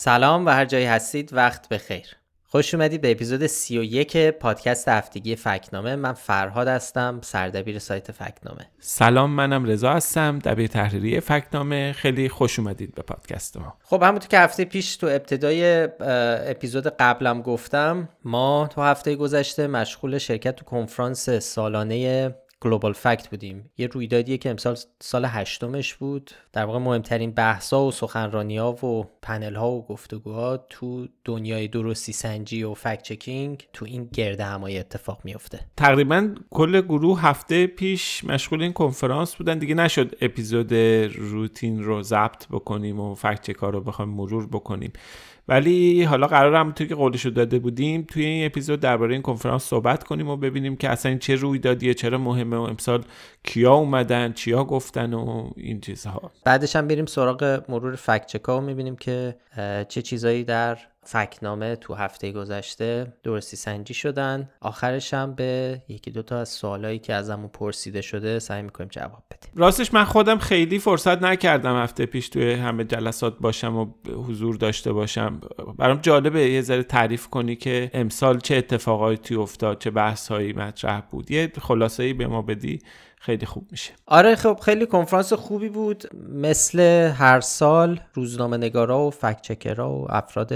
سلام و هر جایی هستید وقت بخیر خوش اومدید به اپیزود 31 پادکست هفتگی فکت‌نامه. من فرهاد هستم سردبیر سایت فکت‌نامه. سلام منم رضا هستم دبیر تحریریه فکت‌نامه. خیلی خوش اومدید به پادکست ما. خب همونطور که هفته پیش تو ابتدای اپیزود قبلم گفتم ما تو هفته گذشته مشغول شرکت تو کنفرانس سالانه Global Fact بودیم. یه رویدادیه که امسال سال هشتمش بود. در واقع مهمترین بحثا و سخنرانی ها و پنل ها و گفتگوها تو دنیای درستی سنجی و fact checking تو این گردهمایی اتفاق میفته تقریبا کل گروه هفته پیش مشغول این کنفرانس بودن. دیگه نشد اپیزود روتین رو ضبط بکنیم و فکت چکار رو بخوایم مرور بکنیم. ولی حالا قرار همونطور که قولش رو داده بودیم توی این اپیزود درباره این کنفرانس صحبت کنیم و ببینیم که اصلا این چه رویدادیه چرا مهمه و امسال کیا اومدن چیا گفتن و این چیزها. بعدش هم بریم سراغ مرور فکت چکا و می‌بینیم که چه چیزایی در فکنامه تو هفته گذشته درستی سنجی شدن. آخرش هم به یکی دوتا از سوالایی که ازمون پرسیده شده سعی می‌کنیم جواب بدیم. راستش من خودم خیلی فرصت نکردم هفته پیش توی همه جلسات باشم و حضور داشته باشم. برام جالبه یه ذره تعریف کنی که امسال چه اتفاقاتی افتاد چه بحثهایی مطرح بود. یه خلاصه ای به ما بدی. خیلی خوب میشه. آره خب خیلی کنفرانس خوبی بود. مثل هر سال روزنامه نگارا و fact checker ا و افراد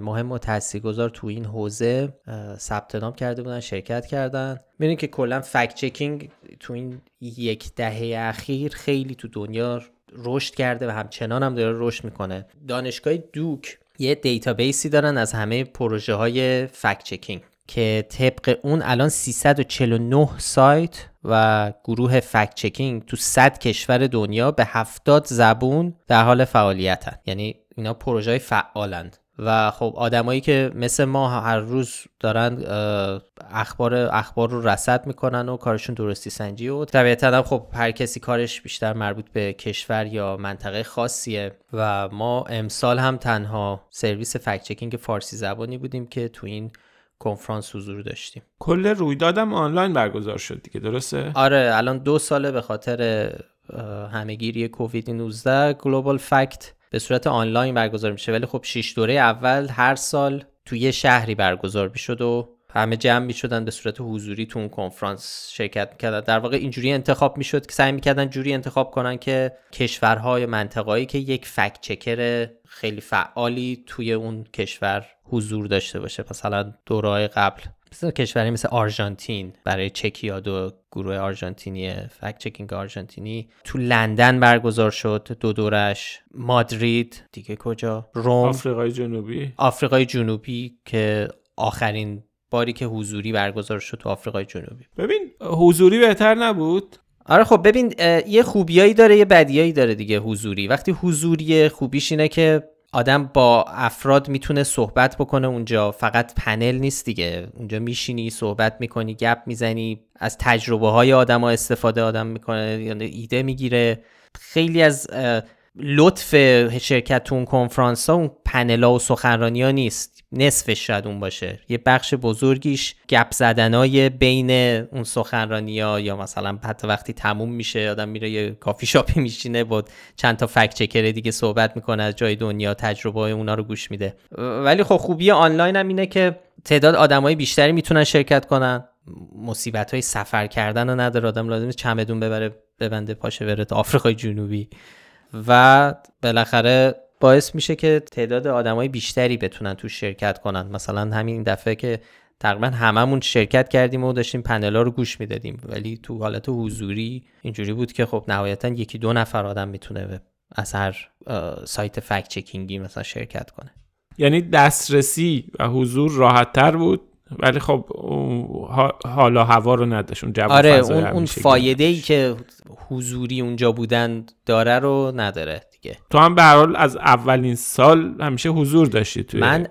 مهم و تاثیرگذار تو این حوزه ثبت نام کرده بودن شرکت کردن. می‌بینید که کلا fact checking تو این یک دهه اخیر خیلی تو دنیا رشد کرده و همچنان هم داره رشد می‌کنه. دانشگاه دوک یه database ی دارن از همه پروژه های fact checking که طبق اون الان 349 سایت و گروه fact checking تو 100 کشور دنیا به 70 زبون در حال فعالیتن. یعنی اینا پروژه فعالند. و خب آدمایی که مثل ما هر روز دارن اخبار اخبار رو رصد می‌کنن و کارشون درستی سنجی و طبیعتا خب هر کسی کارش بیشتر مربوط به کشور یا منطقه خاصیه. و ما امسال هم تنها سرویس fact checking فارسی زبانی بودیم که تو این کنفرانس حضور داشتیم. کل رویدادم آنلاین برگزار شد دیگه درسته؟ آره الان دو ساله به خاطر همه‌گیری کووید 19 Global Fact به صورت آنلاین برگزار میشه. ولی خب شش دوره اول هر سال توی یه شهری برگزار می‌شد و همه جمع می شدن به صورت حضوری تو اون کنفرانس شرکت می‌کردن. در واقع اینجوری انتخاب می‌شد که سعی می‌کردن جوری انتخاب کنن که کشورهای منطقهایی که یک فکت چکر خیلی فعالی توی اون کشور حضور داشته باشه. مثلا دورهای قبل مثل کشوری مثل آرژانتین برای چکیاد و گروه آرژانتینی فکت چکینگ آرژانتینی تو لندن برگزار شد دو دورش مادرید دیگه کجا؟ روم. آفریقای جنوبی. آفریقای جنوبی که آخرین باری که حضوری برگزار شد تو آفریقای جنوبی. ببین حضوری بهتر نبود؟ آره خب ببین یه خوبیایی داره یه بدیایی داره دیگه حضوری. وقتی حضوری خوبیش اینه که آدم با افراد می‌تونه صحبت بکنه اونجا. فقط پنل نیست دیگه. اونجا میشینی صحبت می‌کنی گپ می‌زنی. از تجربه های آدم ها استفاده آدم می‌کنه یعنی ایده می‌گیره. خیلی از لطف شرکت تو اون کنفرانس ها اون پنل ها و سخنرانی ها نیست. نصفش شاید اون باشه. یه بخش بزرگیش گپ زدنای بین اون سخنرانی ها یا مثلا حتی وقتی تموم میشه آدم میره یه کافی شاپی میشینه بود چند تا فکت چکر دیگه صحبت می‌کنه از جای دنیا تجربه های اونا رو گوش میده. ولی خب خوبی آنلاین هم اینه که تعداد آدمای بیشتری می‌تونن شرکت کنن. مصیبت های سفر کردن رو نداره. آدم لازم چمدون ببره ببنده پاشه بره تا آفریقای جنوبی. و بالاخره باعث میشه که تعداد آدمای بیشتری بتونن تو شرکت کنن. مثلا همین دفعه که تقریبا هممون شرکت کردیم و داشتیم پنلا رو گوش می‌دادیم. ولی تو حالت حضوری اینجوری بود که خب نهایتا یکی دو نفر آدم می‌تونه از هر سایت فکت چکینگی مثلا شرکت کنه. یعنی دسترسی و حضور راحت تر بود ولی خب حالا هوا رو نداشت اون آره اون, اون فایده ای که حضوری اونجا بودن داره رو نداره. دیگه. تو هم به حال از اولین سال همیشه حضور داشتی توی من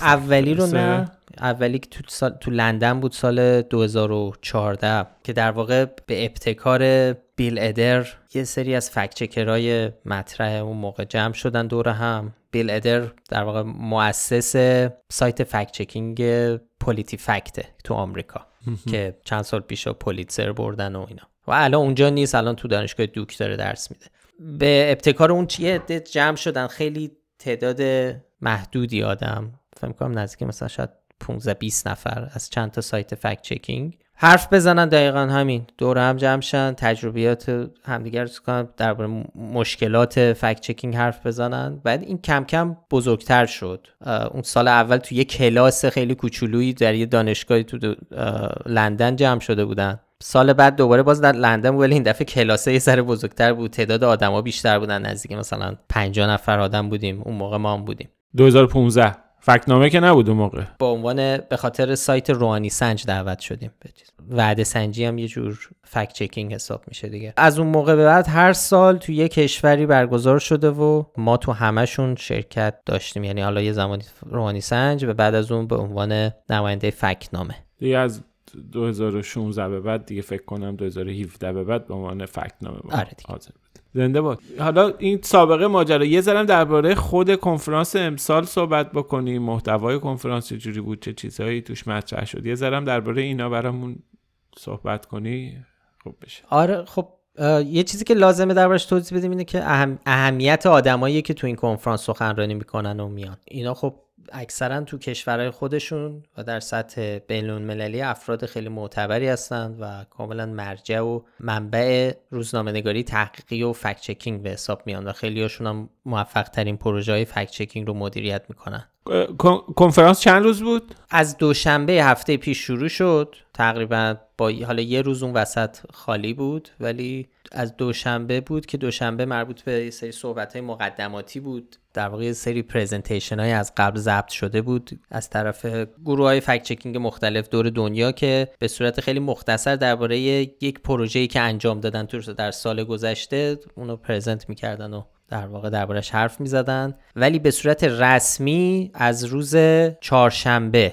اولی رو نه. اولی که تو, تو لندن بود سال 2014 که در واقع به ابتکار بیل ادر یه سری از فکچکرهای مطرح اون موقع جمع شدن دور هم. بیل ادر در واقع مؤسس سایت فکت چکینگ پولیتی فکته تو آمریکا. که چند سال پیش پولیتسر بردن و اینا. و الان اونجا نیست الان تو دانشگاه دوک داره درس میده. به ابتکار اون چیه؟ جمع شدن. خیلی تعداد محدودی آدم. فکر کنم نزدیک مثلا شاید 15 20 نفر از چند تا سایت فکت چکینگ. حرف بزنن دقیقا همین. دور هم جمع شن. تجربیات همدیگر رو درباره مشکلات فکت چکینگ حرف بزنن. بعد این کم کم بزرگتر شد. اون سال اول تو یه کلاس خیلی کوچولویی در یه دانشگاهی تو لندن جمع شده بودن. سال بعد دوباره باز در لندن ولی این دفعه کلاسه یه سر بزرگتر بود. تعداد آدما بیشتر بودن نزدیک مثلا 50 نفر آدم بودیم. اون موقع ما هم بودیم. 2015 فکنامه که نبود اون موقع. با عنوان به خاطر سایت روحانی سنج دعوت شدیم. وعده سنجی هم یه جور فکت چکینگ حساب میشه دیگه. از اون موقع به بعد هر سال تو یه کشوری برگزار شده و ما تو همشون شرکت داشتیم. یعنی حالا یه زمانی روحانی سنج و بعد از اون به عنوان نماینده فکنامه. دیگه از 2016 به بعد دیگه فکر کنم 2017 به بعد به عنوان فکنامه آره زنده باد حالا این سابقه ماجرا. یه ذرم درباره خود کنفرانس امسال صحبت بکنیم. محتوای کنفرانس چجوری بود؟ چه چیزهایی توش مطرح شد؟ یه ذرم درباره اینا برامون صحبت کنی. خوب بشه. آره خب یه چیزی که لازمه دربارش توضیح بدیم اینه که اهم... اهمیت آدمایی که تو این کنفرانس سخنرانی می‌کنن و میان. اینا خب اکثرا تو کشورهای خودشون و در سطح بین المللی افراد خیلی معتبری هستند و کاملا مرجع و منبع روزنامه نگاری تحقیقی و فکت چکینگ به حساب میان و خیلی هم موفق ترین پروژه های فکت چکینگ رو مدیریت می‌کنن. کنفرانس چند روز بود؟ از دوشنبه هفته پیش شروع شد تقریبا با حالا یه روز اون وسط خالی بود ولی از دوشنبه بود که دوشنبه مربوط به یه سری صحبت های مقدماتی بود در واقع سری presentation های از قبل ضبط شده بود از طرف گروه های fact checking مختلف دور دنیا که به صورت خیلی مختصر درباره یک پروژه‌ای که انجام دادن تو در سال گذشته اونو present می‌کردن و در واقع دربارش حرف می‌زدن. ولی به صورت رسمی از روز چهارشنبه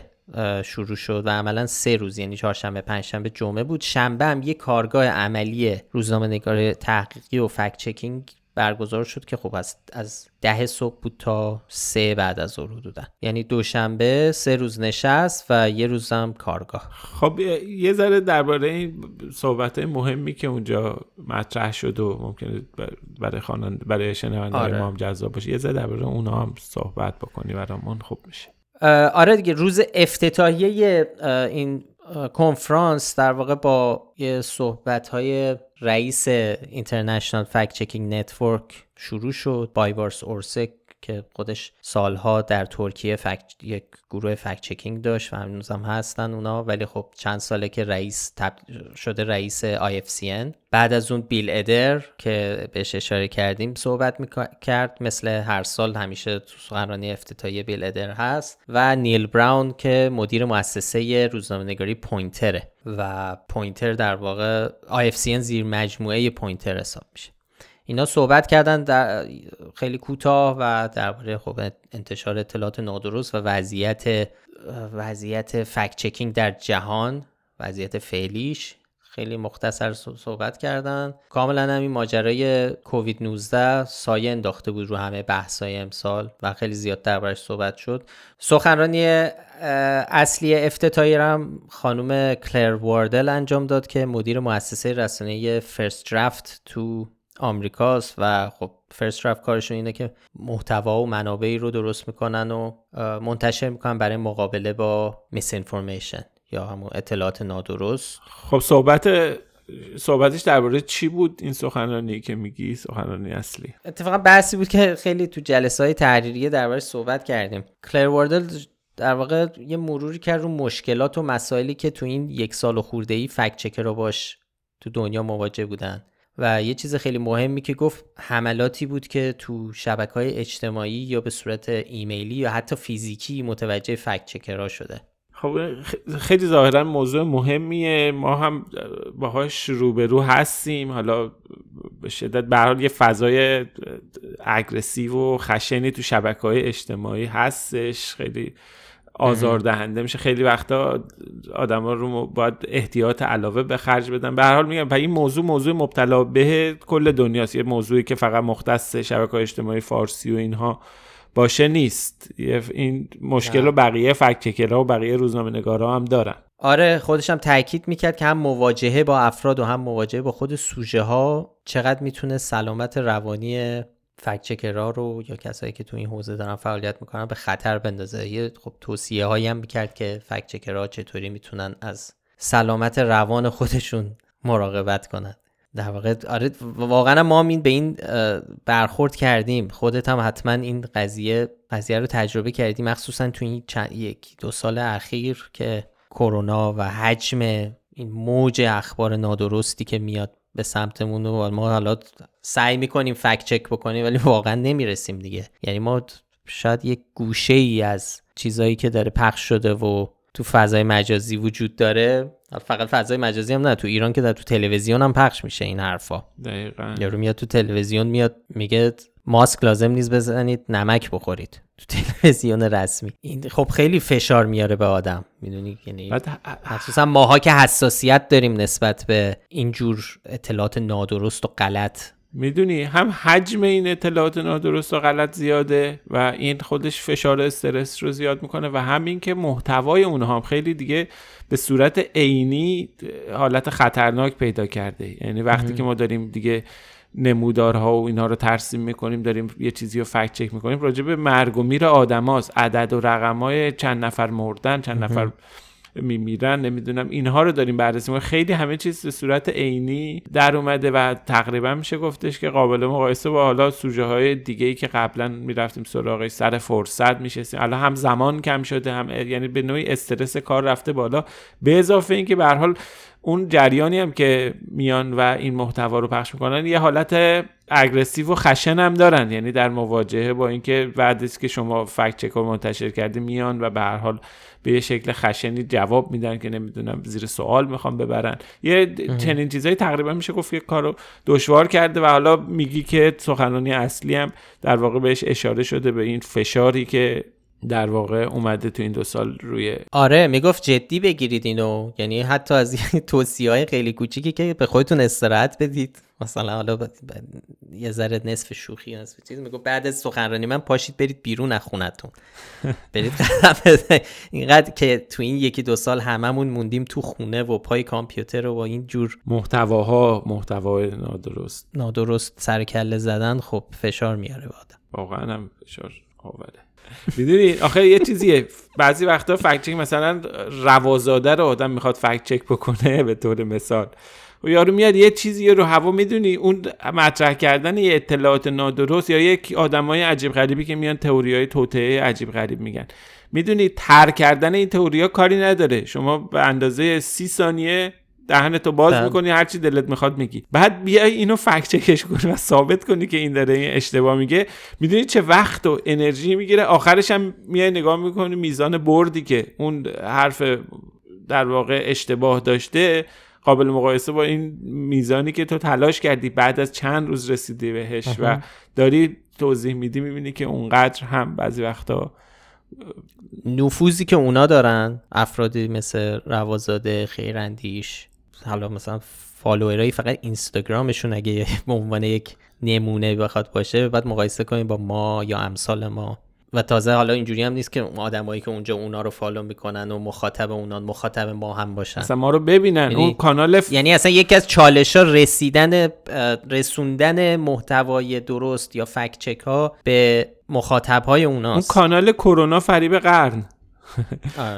شروع شد و عملا سه روز یعنی چهارشنبه پنجشنبه جمعه بود. شنبه هم یه کارگاه عملی روزنامه نگار تحقیقی و فکت چکینگ برگزار شد که خب از از ده صبح بود تا سه بعد از ظهر حدودا. یعنی دوشنبه سه روز نشست و یه روزم کارگاه. خب یه ذره درباره این صحبت مهمی که اونجا مطرح شد و ممکنه برای خواننده برای شنونده آره. ما هم جذاب باشه یه ذره درباره اونا هم صحبت بکنی برامون خوب میشه. آره دیگه روز افتتاحیه این کنفرانس در واقع با یه صحبت های رئیس International Fact Checking Network شروع شد. بایبارس اورسک که خودش سالها در ترکیه فکت یک گروه fact checking داشت و هنوز هم هستن اونا. ولی خب چند ساله که رئیس تب... شده رئیس IFCN بعد از اون بیل ادیر که بهش اشاره کردیم صحبت می‌کرد مثل هر سال همیشه تو سخنرانی افتتاحیه بیل ادیر هست. و نیل براون که مدیر مؤسسه روزنامه‌نگاری پوینتره. و پوینتر در واقع IFCN زیر مجموعه پوینتر حساب میشه. اینا صحبت کردن در خیلی کوتاه و درباره خب انتشار اطلاعات نادرست و وضعیت وضعیت فکت چکینگ در جهان وضعیت فعلیش خیلی مختصر صحبت کردن. کاملا همین ماجرای کووید 19 سایه انداخته بود رو همه بحثای امسال و خیلی زیاد دربارش صحبت شد. سخنرانی اصلی افتتاحی هم خانم کلر واردل انجام داد که مدیر مؤسسه رسانه فرست درفت تو آمریکاست و خب فرست رفت کارشون اینه که محتوا و منابعی رو درست می‌کنن و منتشر می‌کنن برای مقابله با میس انفورمیشن یا همون اطلاعات نادرست. خب صحبت صحبتش درباره چی بود این سخنرانی که میگی سخنرانی اصلی؟ اتفاقا بحثی بود که خیلی تو جلسه های تحریریه دربارش صحبت کردیم. کلر واردل در واقع یه مروری کرد رو مشکلات و مسائلی که تو این یک سال و خورده ای فکت چکر رو باش تو دنیا مواجه بودن. و یه چیز خیلی مهمی که گفت حملاتی بود که تو شبکه های اجتماعی یا به صورت ایمیلی یا حتی فیزیکی متوجه فکت چکرها شده. خب خیلی ظاهرا موضوع مهمیه. ما هم باهاش روبرو هستیم. حالا به شدت به حال یه فضای اگرسیو و خشنی تو شبکه های اجتماعی هستش. خیلی آزاردهنده میشه خیلی وقتا آدما رو باید احتیاط علاوه به خرج بدن. به هر حال میگم این موضوع موضوع مبتلا به کل دنیاست. یه موضوعی که فقط مختص شبکه اجتماعی فارسی و اینها باشه نیست. این مشکل رو بقیه فکتکرها و بقیه روزنامه نگارا هم دارن. آره خودش هم تاکید می‌کرد که هم مواجهه با افراد و هم مواجهه با خود سوژه ها چقدر می‌تونه سلامت روانی فکت چکرها رو یا کسایی که تو این حوزه دارن فعالیت می‌کنن به خطر بندازه. یه خب توصیه هایی هم می‌کرد که فکت چکرها چطوری می‌تونن از سلامت روان خودشون مراقبت کنن. در واقع آره واقعا ما این به این برخورد کردیم. خودت هم حتما این قضیه قضیه رو تجربه کردی. مخصوصا تو این چند یک دو سال اخیر که کرونا و حجم این موج اخبار نادرستی که میاد به سمتمون و ما حالا سعی می‌کنیم فکت چک بکنیم ولی واقعا نمی‌رسیم دیگه. یعنی ما شاید یک گوشه ای از چیزایی که داره پخش شده و تو فضای مجازی وجود داره. فقط فضای مجازی هم نه تو ایران که در تو تلویزیون هم پخش میشه این حرفا. دقیقا. یارو میاد تو تلویزیون میاد میگه ماسک لازم نیست بزنید نمک بخورید تو تلویزیون رسمی. این خب خیلی فشار میاره به آدم می‌دونی؟ یعنی مخصوصا ماها که حساسیت داریم نسبت به اینجور اطلاعات نادرست و غلط. می‌دونی؟ هم حجم این اطلاعات نادرست و غلط زیاده و این خودش فشار استرس رو زیاد می‌کنه و همین که محتوای اونها هم خیلی دیگه به صورت عینی حالت خطرناک پیدا کرده. یعنی وقتی که ما داریم دیگه نمودارها و اینها رو ترسیم می‌کنیم داریم یه چیزی رو فکت چک می‌کنیم. راجع به مرگ و میر آدماست. عدد و رقمای چند نفر مردن چند نفر میمیرن نمی‌دونم. اینها رو داریم بررسی خیلی همه چیز به صورت عینی در اومده و تقریبا میشه گفتش که قابل مقایسه با حالا سوژه های دیگه ای که قبلا می‌رفتیم سراغش سر فرصت میشستیم. الان هم زمان کم شده هم یعنی به نوعی استرس کار رفته بالا. به اضافه اینکه به هر حال اون جریانی هم که میان و این محتوا رو پخش می‌کنن یه حالت اگرسیو و خشن هم دارن. یعنی در مواجهه با اینکه بعد از که شما فکت چک رو منتشر کردی میان و به هر حال به یه شکل خشنی جواب میدن که نمی‌دونم زیر سوال می‌خوام ببرن. یه چنین چیزایی تقریبا میشه گفت که کارو دشوار کرده و حالا میگی که سخنرانی اصلی هم در واقع بهش اشاره شده به این فشاری که در واقع اومده تو این دو سال روی آره می‌گفت جدی بگیرید اینو. یعنی حتی از توصیه های خیلی کوچیکی که به خودتون استراحت بدید. مثلا حالا یه ذره نصف شوخی نصف چیز میگو بعد از سخنرانی من پاشید برید بیرون از خونتون. برید اینقدر که تو این یکی دو سال هممون موندیم تو خونه و پای کامپیوتر و با این جور محتواها محتوای نادرست. نادرست سر کله زدن خب فشار میاره به آدم. واقعا هم فشار آوره. می‌دونی؟ آخه یه چیزیه. بعضی وقتا فکت چک مثلا روازاده رو آدم می‌خواد فکت چک بکنه به طور مثال. و یارو میاد یه چیزی رو هوا می‌دونی اون مطرح کردن یه اطلاعات نادرست یا یک آدمای عجیب غریبی که میان تئوری های عجیب غریب میگن. می‌دونی تر کردن این تئوری ها کاری نداره. شما به اندازه سی ثانیه دهنتو باز بله. می‌کنی هرچی دلت می‌خواد میگی. بعد بیای اینو فکت چکش کنی و ثابت کنی که این داره این اشتباه میگه. می‌دونی چه وقت و انرژی می‌گیره؟ آخرش هم میای نگاه می‌کنی میزان بردی که اون حرف در واقع اشتباه داشته قابل مقایسه با این میزانی که تو تلاش کردی بعد از چند روز رسیدی بهش و داری توضیح میدی می‌بینی که اونقدر هم بعضی وقتا نفوذی که اونا دارن افرادی مثل روازاده خیراندیش حالا مثلا فالوورایی فقط اینستاگرامشون اگه به عنوان یک نمونه بخواد باشه بعد مقایسه کنیم با ما یا امثال ما. و تازه حالا اینجوری هم نیست که آدمایی که اونجا اونا رو فالو می‌کنن و مخاطب اونان مخاطب ما هم باشن. اصلا ما رو ببینن. یعنی اون کانال یعنی اصلا یکی از چالش ها رسیدن رسوندن محتوای درست یا فکت چک ها به مخاطب های اوناست. اون کانال کرونا فریب قرن.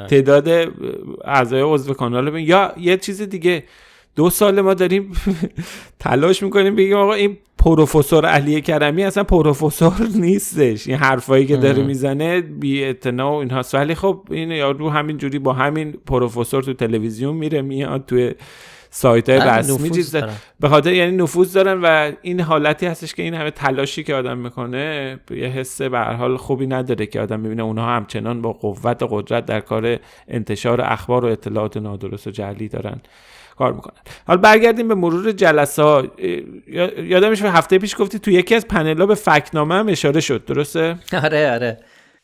تعداد اعضای عضو کانال. یا یه چیز دیگه دو سال ما داریم تلاش می‌کنیم بگیم آقا این پروفسور علی کرمی اصلا پروفسور نیستش. این حرفایی که داره می‌زنه بی اعتنا و اینهاست. ولی خب این یا رو همین جوری با همین پروفسور تو تلویزیون میره میاد توی سایت های رسمی چیز به خاطر یعنی نفوذ دارن و این حالتی هستش که این همه تلاشی که آدم می‌کنه یه حس به حال خوبی نداره که آدم می‌بینه اونها همچنان با قوت و قدرت در کار انتشار اخبار و اطلاعات نادرست و جعلی دارن کار می‌کنن. حالا برگردیم به مرور جلسه ها یادمش هفته پیش گفتی تو یکی از پنل به فکنامه هم اشاره شد درسته؟ آره آره.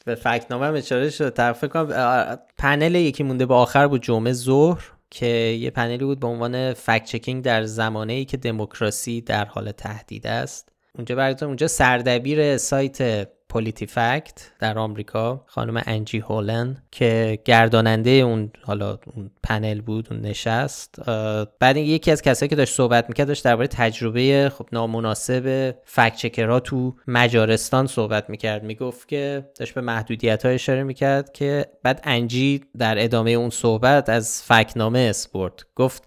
به فکنامه هم اشاره شد. طرف کنم پنل یکی مونده به آخر بود جمعه ظهر. که یه پنلی بود به عنوان فکت چکینگ در زمانه ای که دموکراسی در حال تهدید است. اونجا براتون اونجا سردبیر سایت پولیتی فکت در آمریکا خانم انجی هولن که گرداننده اون حالا اون پنل بود اون نشست. بعد یکی از کسایی که داشت صحبت می‌کرد داشت درباره تجربه خب نامناسب fact checker ها تو مجارستان صحبت می‌کرد. می‌گفت که داشت به محدودیت های اشاره می‌کرد که بعد انجی در ادامه اون صحبت از فکت‌نامه اسم برد گفت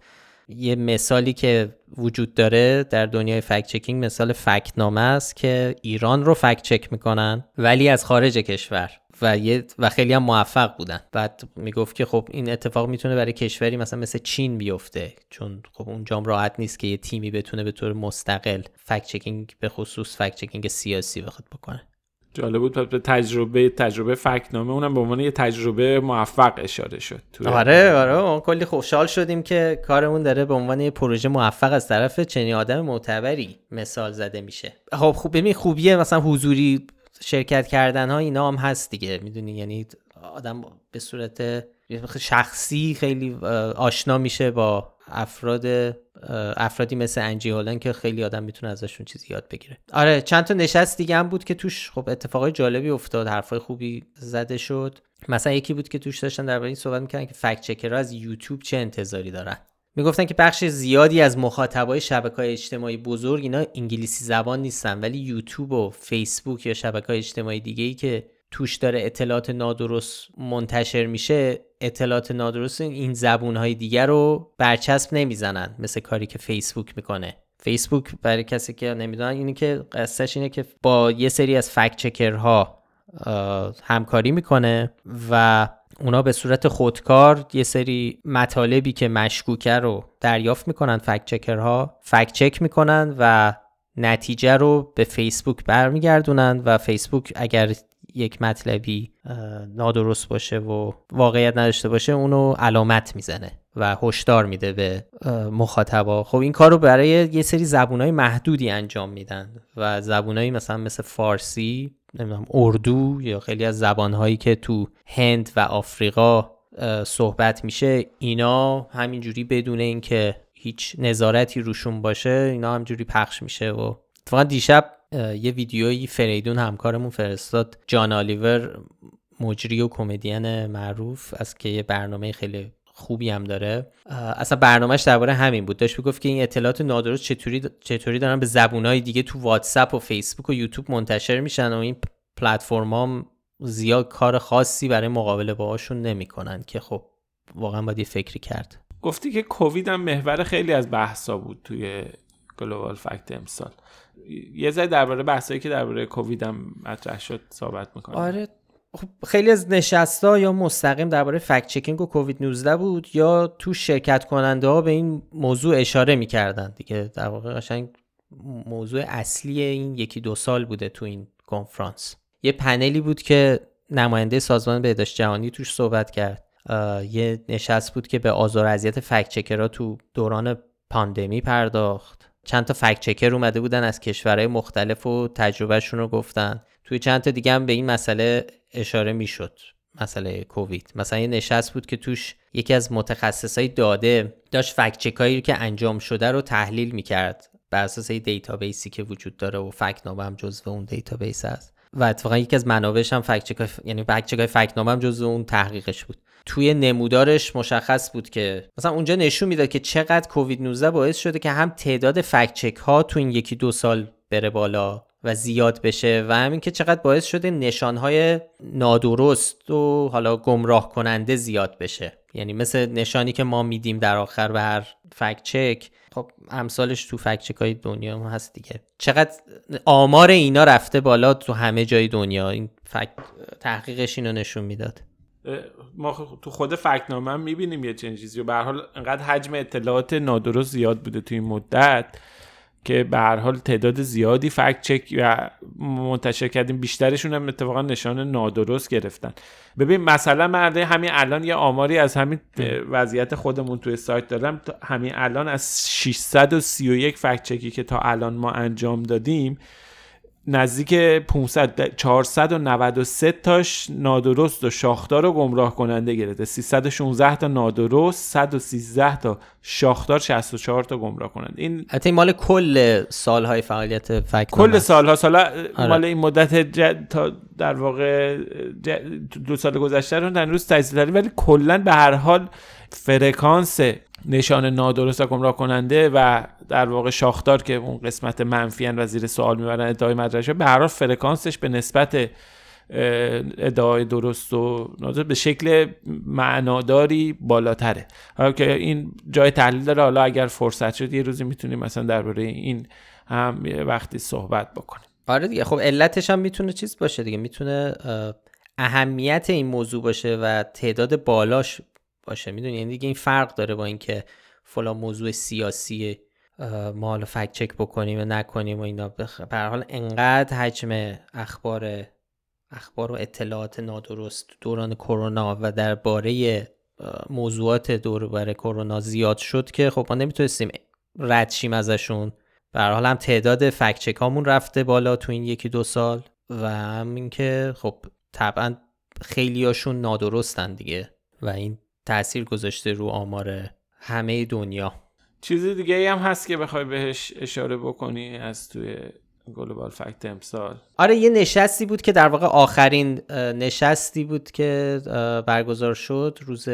یه مثالی که وجود داره در دنیای fact checking مثال فکت‌نامه است که ایران رو fact check می‌کنن ولی از خارج کشور. و, یه و خیلی هم موفق بودن. بعد می‌گفت که خب این اتفاق می‌تونه برای کشوری مثلا مثل چین بیفته. چون خب اونجام راحت نیست که یه تیمی بتونه به طور مستقل fact checking به خصوص fact checking سیاسی بخواد بکنه. جالب بود. به تجربه تجربه فکنامه اونم به عنوان یه تجربه موفق اشاره شد آره آره ما کلی خوشحال شدیم که کارمون داره به عنوان یه پروژه موفق از طرف چنین آدم معتبری مثال زده میشه. خب خوب ببین خوبیه مثلا حضوری شرکت کردن ها اینا هم هست دیگه. می‌دونی؟ یعنی آدم به صورت شخصی خیلی آشنا میشه با افراد افرادی مثل انجی هولن که خیلی آدم می‌تونه ازشون چیزی یاد بگیره. آره چند تا نشست دیگه هم بود که توش خب اتفاقای جالبی افتاد حرفای خوبی زده شد. مثلا یکی بود که توش داشتن درباره این صحبت می‌کردن که فکت چکرها از یوتیوب چه انتظاری دارن. می‌گفتن که بخش زیادی از مخاطبای شبکه اجتماعی بزرگ اینا انگلیسی زبان نیستن ولی یوتیوب و فیسبوک یا شبکه اجتماعی دیگه ای که توش داره اطلاعات نادرست منتشر میشه اطلاعات نادرست این زبون های دیگر رو برچسب نمی‌زنن مثل کاری که فیسبوک می‌کنه. فیسبوک برای کسی که نمی‌دونن اینه که قصهش اینه که با یه سری از فکت چکرها همکاری می‌کنه و اونا به صورت خودکار یه سری مطالبی که مشکوکه رو دریافت می‌کنن فکت چکرها فکت چک می‌کنن و نتیجه رو به فیسبوک برمیگردونن و فیسبوک اگر یک مطلبی نادرست باشه و واقعیت نداشته باشه اونو علامت می‌زنه و هشدار میده به مخاطبا. خب این کار رو برای یه سری زبونهای محدودی انجام میدن و زبونهایی مثلا مثل فارسی نمی‌دونم اردو یا خیلی از زبانهایی که تو هند و آفریقا صحبت میشه اینا همینجوری بدون اینکه هیچ نظارتی روشون باشه اینا همجوری پخش میشه و اتفاقا دیشب یه ویدیویی فریدون همکارمون فرستاد. جان آلیور مجری و کمدین معروف از که یه برنامه خیلی خوبی هم داره. اصلا برنامهش درباره همین بود. داشت می‌گفت که این اطلاعات نادرست چطوری چطوری دارن به زبونهای دیگه تو واتساپ و فیسبوک و یوتیوب منتشر میشن و این پلتفرم زیاد کار خاصی برای مقابله باهاشون نمی‌کنن که خب واقعا باید یه فکری کرد. گفتی که کووید هم محور خیلی از بحثا بود توی گلوبال فکت امسال. یه ذره درباره بحثایی که درباره کووید هم مطرح شد صحبت می‌کنم آره خب خیلی از نشستا یا مستقیم درباره فکت چکینگ و کووید 19 بود یا تو شرکت کننده ها به این موضوع اشاره می‌کردن. دیگه در واقع قشنگ موضوع اصلی این یکی دو سال بوده تو این کنفرانس. یه پنلی بود که نماینده سازمان بهداشت جهانی توش صحبت کرد. یه نشست بود که به آزار اذیت fact checker ها تو دوران پاندمی پرداخت. چند تا fact checker اومده بودن از کشورهای مختلف و تجربه‌شون رو گفتن. توی چند تا دیگه هم به این مسئله اشاره می‌شد. مسئله کووید. مثلا یه نشست بود که توش یکی از متخصصای داده داشت fact check ایی که انجام شده رو تحلیل می‌کرد. بر اساس database ی که وجود داره و فکت نامه هم جزو اون database هست. و اتفاقا یکی از منابعش هم fact check ای یعنی fact check ای فکت نامه هم جزو اون تحقیقش بود. توی نمودارش مشخص بود که مثلا اونجا نشون می‌داد که چقدر کووید 19 باعث شده که هم تعداد فکت چک ها تو این یکی دو سال بره بالا و زیاد بشه و همین که چقدر باعث شده نشانهای نادرست و حالا گمراه کننده زیاد بشه. یعنی مثل نشانی که ما میدیم در آخر به هر فکت چک خب امثالش تو فکت چک های دنیا هم هست دیگه. چقدر آمار اینا رفته بالا تو همه جای دنیا این فکت تحقیقش اینو نشون می‌داد. ما تو خود فکنامه هم می‌بینیم یه چنین چیزی. و به حال انقدر حجم اطلاعات نادرست زیاد بوده تو این مدت که به هر حال تعداد زیادی فکت چک و منتشر کردیم. بیشترشون هم اتفاقا نشان نادرست گرفتن. ببین مثلا من همین الان یه آماری از همین وضعیت خودمون توی سایت دارم. همین الان از 631 فکت چکی که تا الان ما انجام دادیم نزدیک 500 493 تاش نادرست و شاخدار و گمراه کننده گرفته. 316 تا نادرست 113 تا شاخدار 64 تا گمراه کننده. این البته مال کل سالهای فعالیت فکر کل سالها. سال آره. مال این مدت جد تا در واقع دو سال گذشته رو در روز تجزیه ولی کلا به هر حال فرکانس نشان نادرست و گمراه کننده و در واقع شاخدار که اون قسمت منفی و زیر سوال می‌برن ادعای مدرسه به هر فرکانسش به نسبت ادعای درست و نادرست به شکل معناداری بالاتره. حالا که این جای تحلیل داره حالا اگر فرصت شد یه روزی می‌تونیم مثلا درباره این هم وقتی صحبت بکنیم. آره دیگه خب علتش هم می‌تونه چیز باشه دیگه می‌تونه اهمیت این موضوع باشه و تعداد بالاش باشه. می‌دونی؟ یعنی دیگه این فرق داره با اینکه فلان موضوع سیاسی ما حالا فکت چک بکنیم و نکنیم و اینا. به حال انقدر حجم اخبار اخبار و اطلاعات نادرست دوران کرونا و درباره موضوعات دور بر کرونا زیاد شد که خب ما نمی‌تونستیم رد شیم ازشون. به حال هم تعداد فکت چک هامون رفته بالا تو این یکی دو سال و هم اینکه خب طبعا خیلیاشون نادرستن دیگه. و این تاثیر گذاشته رو آمار همه دنیا. چیزی دیگه هم هست که بخوای بهش اشاره بکنی از توی گلوبال فکت امسال؟ آره یه نشستی بود که در واقع آخرین نشستی بود که برگزار شد روز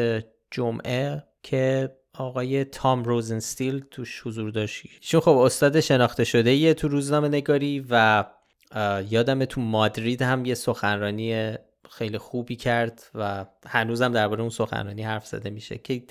جمعه که آقای تام روزنستیل توش حضور داشت. چون خب استاد شناخته شده یه تو روزنامه نگاری و یادم تو مادرید هم یه سخنرانی خیلی خوبی کرد و هنوزم درباره اون سخنرانی حرف زده میشه که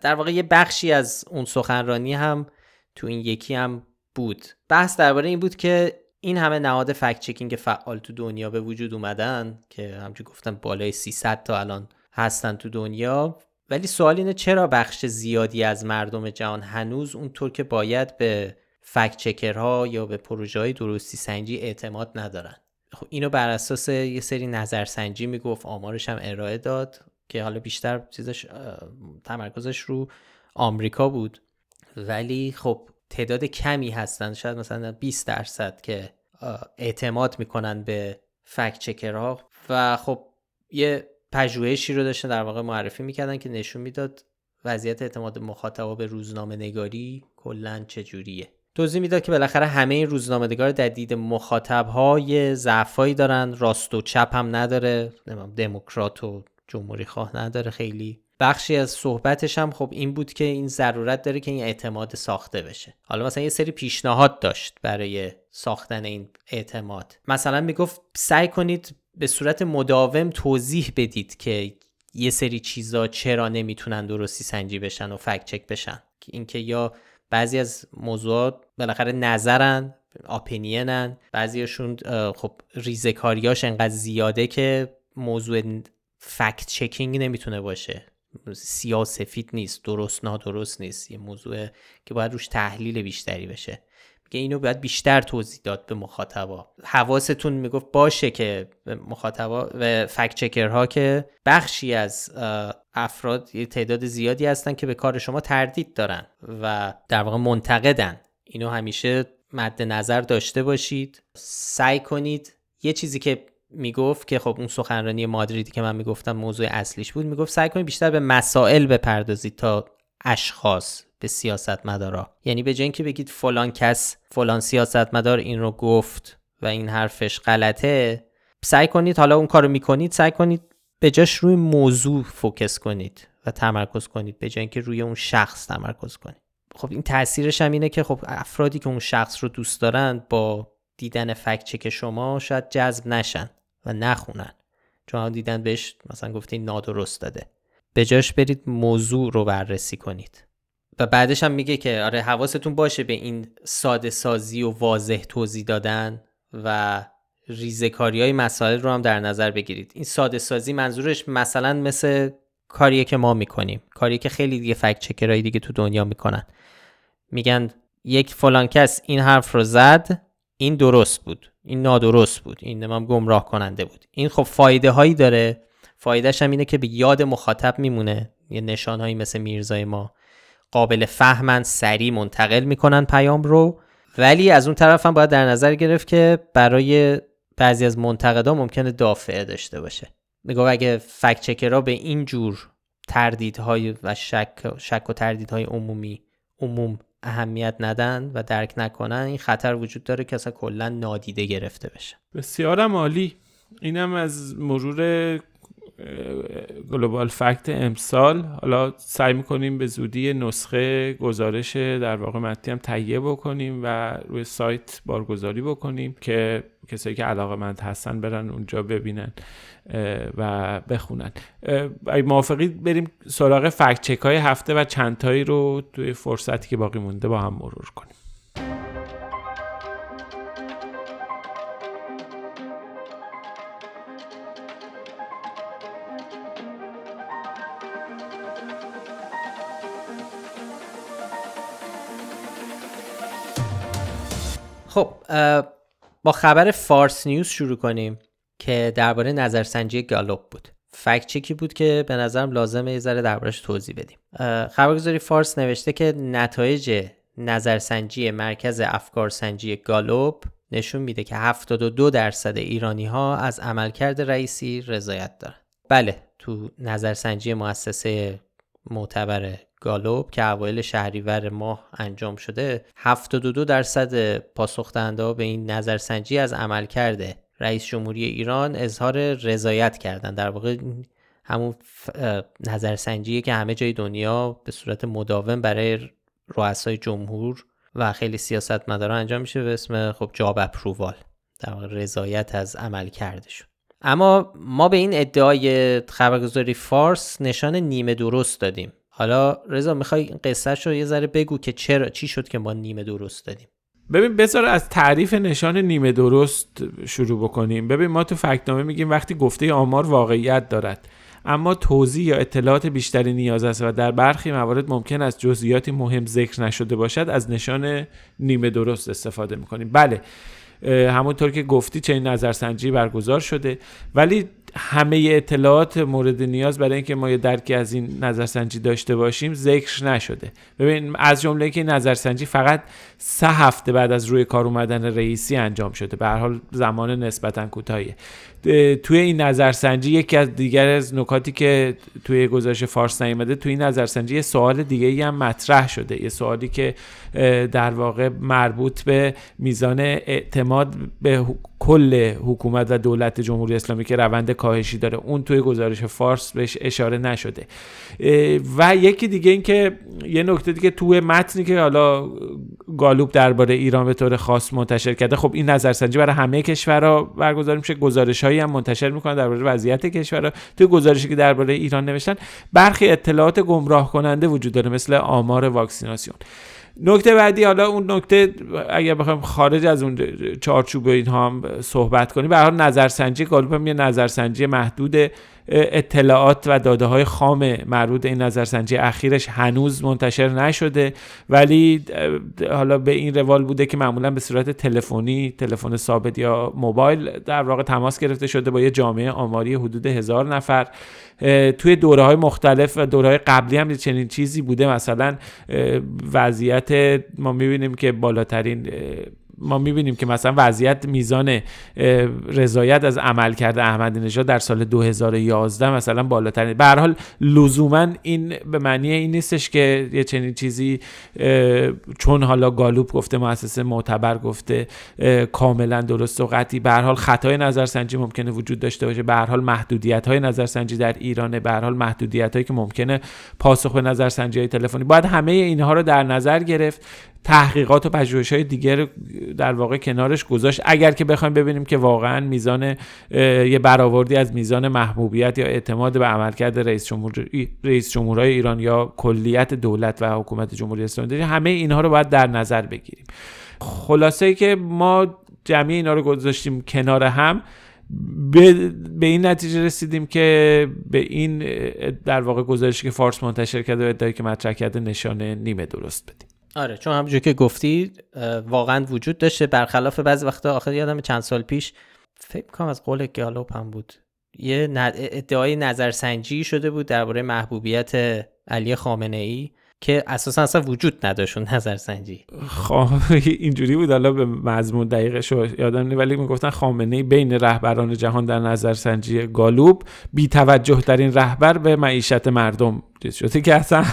در واقع یه بخشی از اون سخنرانی هم تو این یکی هم بود. بحث درباره این بود که این همه نهاد فکت چکینگ فعال تو دنیا به وجود اومدن که همچون گفتم بالای 300 تا الان هستن تو دنیا ولی سوال اینه چرا بخش زیادی از مردم جهان هنوز اونطور که باید به فکت چکرها یا به پروژه های درستی سنجی اعتماد ندارن؟ اینو بر اساس یه سری نظرسنجی می‌گفت آمارش هم ارائه داد که حالا بیشتر چیزش تمرکزش رو آمریکا بود. ولی خب تعداد کمی هستن شاید مثلا 20 درصد که اعتماد می‌کنن به فکت چکرها. و خب یه پژوهشی رو داشتن در واقع معرفی می‌کردن که نشون می‌داد وضعیت اعتماد مخاطبا به روزنامه نگاری کلا چجوریه. توضیح می‌داد که بالاخره همه این روزنامه‌نگار در دید مخاطب های ضعفایی دارن. راست و چپ هم نداره. دموکرات و جمهوری خواه نداره خیلی. بخشی از صحبتش هم خب این بود که این ضرورت داره که این اعتماد ساخته بشه. حالا مثلا یه سری پیشنهاد داشت برای ساختن این اعتماد. مثلا می‌گفت سعی کنید به صورت مداوم توضیح بدید که یه سری چیزا چرا نمی‌تونن درستی سنجی بشن و فکت چک بشن. اینکه یا بعضی از موضوعات بالاخره نظرن آپینینن بعضیشون خب ریزکاریاش انقدر زیاده که موضوع فکت چکینگ نمی‌تونه باشه. سیاه سفید نیست درست نادرست نیست. یه موضوع که باید روش تحلیل بیشتری بشه. میگه اینو باید بیشتر توضیح داد به مخاطبا. حواستون می‌گفت باشه که مخاطبا و فکت چکرها که بخشی از افراد یه تعداد زیادی هستن که به کار شما تردید دارن و در واقع منتقدن. اینو همیشه مد نظر داشته باشید. سعی کنید یه چیزی که می‌گفت که خب اون سخنرانی مادریدی که من می‌گفتم موضوع اصلیش بود می‌گفت سعی کنید بیشتر به مسائل بپردازید تا اشخاص. به سیاست مدارا یعنی به جای اینکه بگید فلان کس فلان سیاست مدار این رو گفت و این حرفش غلطه سعی کنید حالا اون کارو می‌کنید سعی کنید به جاش روی موضوع فوکس کنید و تمرکز کنید به جای اینکه روی اون شخص تمرکز کنید. خب این تاثیرش هم اینه که خب افرادی که اون شخص رو دوست دارن با دیدن فکت چک شما شاید جذب نشن و نخونن. چون دیدن بهش مثلا گفتین نادرست داده. به جاش برید موضوع رو بررسی کنید. و بعدش هم میگه که آره حواستون باشه به این ساده سازی و واضح توضیح دادن و ریزکاری های مسائل رو هم در نظر بگیرید. این ساده سازی منظورش مثلا مثل کاریه که ما می‌کنیم. کاری که خیلی دیگه فکت چکرهای دیگه تو دنیا می‌کنن. میگن یک فلان کس این حرف رو زد این درست بود. این نادرست بود. این هم گمراه کننده بود. این خب فایده هایی داره. فایدهش هم اینه که به یاد مخاطب میمونه. یه نشان هایی مثل میرزای ما. قابل فهمن سریع منتقل می‌کنن پیام رو. ولی از اون طرف هم باید در نظر گرفت که برای بعضی از منتقدا ممکنه دافعه داشته باشه. نگاه اگه فکت چکرها به این جور تردیدهای و شک, شک و تردیدهای عمومی عموم اهمیت ندن و درک نکنن این خطر وجود داره که اصلا کلا نادیده گرفته بشه. بسیارم عالی. اینم از مرور گلوبال فکت امسال. حالا سعی می‌کنیم به زودی نسخه گزارش در واقع متی هم تهیه بکنیم و روی سایت بارگذاری بکنیم که کسایی که علاقه مند هستن برن اونجا ببینن و بخونن. اگه موافقی بریم سراغ فکت چک های هفته و چندتایی رو توی فرصتی که باقی مونده با هم مرور کنیم. خب با خبر فارس نیوز شروع کنیم که درباره نظرسنجی گالوب بود. فکت چکی بود که به نظرم لازمه یه ذره دربارش توضیح بدیم؟ خبرگزاری فارس نوشته که نتایج نظرسنجی مرکز افکارسنجی گالوب نشون میده که 72 درصد ایرانی ها از عملکرد رئیسی رضایت دارن. بله تو نظرسنجی مؤسسه معتبر گالوب که اوایل شهریور ماه انجام شده 72 درصد پاسخ به این نظرسنجی از عمل کرده. رئیس جمهوری ایران اظهار رضایت کردن. در واقع همون نظرسنجیه که همه جای دنیا به صورت مداوم برای رؤسای جمهور و خیلی سیاستمداران انجام میشه به اسم خب جاب اپرووال. در واقع رضایت از عمل کردشون اما ما به این ادعای خبرگزاری فارس نشان نیمه درست دادیم. حالا رضا می‌خوای قصهش رو یه ذره بگو که چرا چی شد که ما نیمه درست دادیم؟ ببین بذار از تعریف نشان نیمه درست شروع بکنیم. ببین ما تو فکتنامه میگیم وقتی گفته آمار واقعیت دارد. اما توضیح یا اطلاعات بیشتری نیاز است و در برخی موارد ممکن است جزئیاتی مهم ذکر نشده باشد از نشان نیمه درست استفاده می‌کنیم. بله. همونطور که گفتی چنین نظرسنجی برگزار شده. ولی همه اطلاعات مورد نیاز برای اینکه ما یه درکی از این نظرسنجی داشته باشیم ذکر نشده. ببین از جمله که نظرسنجی فقط سه هفته بعد از روی کار اومدن رئیسی انجام شده. به هر حال زمان نسبتا کوتاهی توی این نظرسنجی یکی از دیگر از نکاتی که توی گزارش فارس نیامده توی این نظرسنجی یه سوال دیگه ای هم مطرح شده. یه سوالی که در واقع مربوط به میزان اعتماد به کل حکومت و دولت جمهوری اسلامی که روند کاهشی داره. اون توی گزارش فارس بهش اشاره نشده. و یکی دیگه این که یه نکته دیگه توی متنی که حالا گالوب درباره ایران به طور خاص منتشر کرده. خب این نظرسنجی برای همه کشورها برگزار میشه. گزارش هایی هم منتشر می‌کنن درباره وضعیت کشورها. توی گزارشی که درباره ایران نوشتن برخی اطلاعات گمراه کننده وجود داره مثل آمار واکسیناسیون. نکته بعدی حالا اون نکته اگر بخوایم خارج از اون چارچوب اینها هم صحبت کنیم به هر نظرسنجی گالوپ هم یه نظرسنجی محدود اطلاعات و داده های خام مربوط این نظرسنجی اخیرش هنوز منتشر نشده. ولی حالا به این روال بوده که معمولا به صورت تلفنی تلفن ثابت یا موبایل در واقع تماس گرفته شده با یه جامعه آماری حدود هزار نفر. توی دوره های مختلف و دوره های قبلی هم چنین چیزی بوده. مثلا وضعیت ما می‌بینیم که بالاترین ما می‌بینیم که مثلا وضعیت میزان رضایت از عمل کرده احمدی نژاد در سال 2011 مثلا بالاتر به هر حال لزوما این به معنی این نیستش که یه چنین چیزی چون حالا گالوب گفته مؤسسه معتبر گفته کاملا درست و قطعی. به هر حال خطای نظرسنجی ممکنه وجود داشته باشه. به هر حال محدودیت های نظرسنجی در ایرانه. به هر حال محدودیت هایی که ممکنه پاسخ به نظرسنجی های تلفنی. باید همه اینها رو در نظر گرفت. تحقیقات و پژوهش های دیگر در واقع کنارش گذاشت. اگر که بخوایم ببینیم که واقعا میزان یه برآوردی از میزان محبوبیت یا اعتماد به عملکرد رئیس جمهور رئیس جمهورهای ایران یا کلیت دولت و حکومت جمهوری اسلامی همه اینها رو باید در نظر بگیریم. خلاصه ای که ما جمعی اینا رو گذاشتیم کنار هم به, به این نتیجه رسیدیم که به این در واقع گزارشی که فارس منتشر کرده و ادعایی که مطرح کرده نشانه نیمه درست بدیم. آره چون همونجور که گفتی واقعا وجود داشته. برخلاف بعضی وقتا آخر یادم چند سال پیش فکر کنم از قول گالوپ هم بود. یه ادعای نظرسنجی شده بود درباره محبوبیت علی خامنه ای که اساسا اصلا وجود نداشت نظرسنجی. خب اینجوری بود. حالا به مضمون دقیقش یادم نیست ولی می‌گفتن خامنه بین رهبران جهان در نظرسنجی گالوب بی توجه ترین رهبر به معیشت مردم شده که اصلا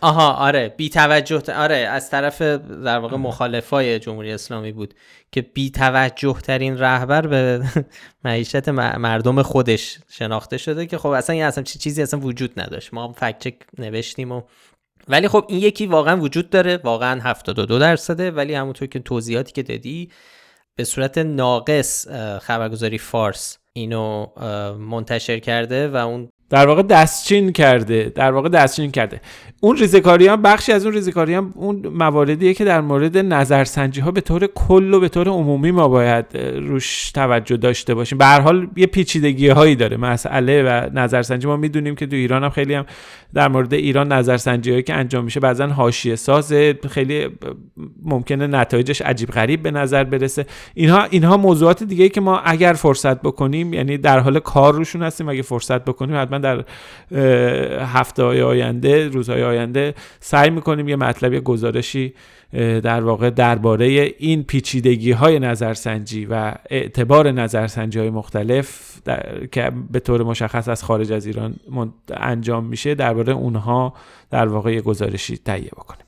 آها آره بی توجه آره از طرف در واقع مخالفای جمهوری اسلامی بود که بی توجه ترین رهبر به معیشت مردم خودش شناخته شده که خب اصلا اصلا چیزی اصلا وجود نداشت. ما فکت چک نوشتیم و ولی خب این یکی واقعا وجود داره. واقعا 72 درصده ولی همونطور که توضیحاتی که دادی به صورت ناقص خبرگزاری فارس اینو منتشر کرده و اون در واقع دستچین کرده در واقع دستچین کرده. اون ریزکاریان بخشی از اون ریزکاریان اون مواردیه که در مورد نظرسنجی ها به طور کل و به طور عمومی ما باید روش توجه داشته باشیم. به هر حال یه پیچیدگی هایی داره مسئله و نظرسنجی. ما می‌دونیم که تو ایران هم خیلی هم در مورد ایران نظرسنجی هایی که انجام میشه بعضا حاشیه ساز خیلی ممکنه نتایجش عجیب غریب به نظر برسه. اینها اینها موضوعات دیگه که ما اگر فرصت بکنیم یعنی در حال کار روشون هستیم اگه فرصت بکنیم حتما در هفته های آینده روزهای آینده سعی می‌کنیم یه مطلب گزارشی در واقع درباره این پیچیدگی های نظرسنجی و اعتبار نظرسنجی های مختلف که به طور مشخص از خارج از ایران انجام میشه درباره اونها در واقع یه گزارشی تهیه بکنیم.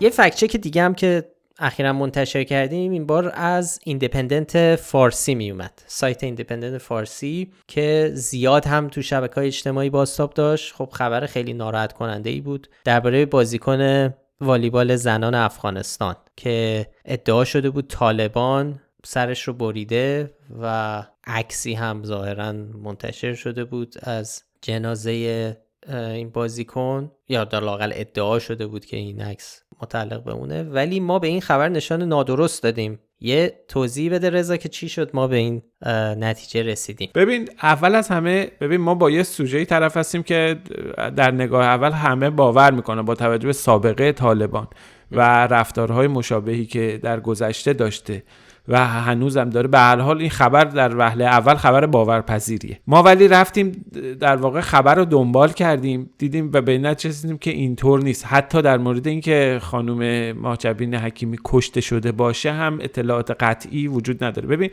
یه fact-check دیگه هم که اخیرا منتشر کردیم این بار از ایندیپندنت فارسی می اومد. سایت ایندیپندنت فارسی که زیاد هم تو شبکه های اجتماعی بازتاب داشت. خب خبر خیلی ناراحت کننده ای بود درباره بازیکن والیبال زنان افغانستان که ادعا شده بود طالبان سرش رو بریده و عکسی هم ظاهرا منتشر شده بود از جنازه این بازیکن. یا در لاقل ادعا شده بود که این عکس متعلق به اونه ولی ما به این خبر نشان نادرست دادیم. یه توضیح بده رضا که چی شد ما به این نتیجه رسیدیم. ببین اول از همه ببین ما با یه سوژه طرف هستیم که در نگاه اول همه باور می‌کنه با توجه به سابقه طالبان و رفتارهای مشابهی که در گذشته داشته. و هنوزم داره. به هر حال این خبر در وهله اول خبر باورپذیریه. ما ولی رفتیم در واقع خبر رو دنبال کردیم دیدیم و به نتیجه رسیدیم که اینطور نیست. حتی در مورد اینکه خانم ماجبین حکیمی کشته شده باشه هم اطلاعات قطعی وجود نداره. ببین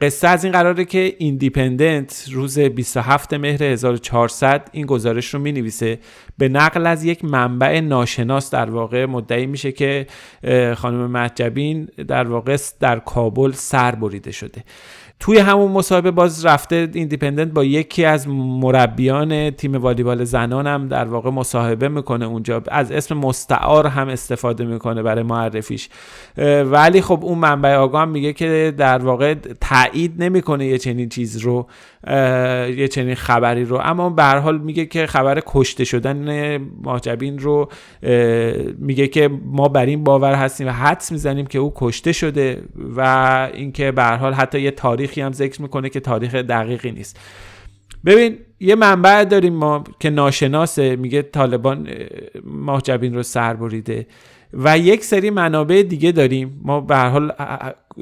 قصه از این قراره که ایندیپندنت روز 27 مهر 1400 این گزارش رو می نویسه به نقل از یک منبع ناشناس در واقع مدعی میشه که خانم محجبین در واقع در کابل سر بریده شده. توی همون مصاحبه باز رفته ایندیپندنت با یکی از مربیان تیم والیبال زنان هم در واقع مصاحبه می‌کنه اونجا. از اسم مستعار هم استفاده می‌کنه برای معرفیش. ولی خب اون منبع آگاه میگه که در واقع تایید نمی‌کنه یه چنین چیز رو. یه چنین خبری رو. اما به هر حال میگه که خبر کشته شدن ماجبین رو میگه که ما بر این باور هستیم و حدس می‌زنیم که او کشته شده و اینکه به هر حال حتی یه تاریخی هم ذکر می‌کنه که تاریخ دقیقی نیست. ببین یه منبع داریم ما که ناشناسه میگه طالبان ماجبین رو سر بریده. و یک سری منابع دیگه داریم. ما به هر حال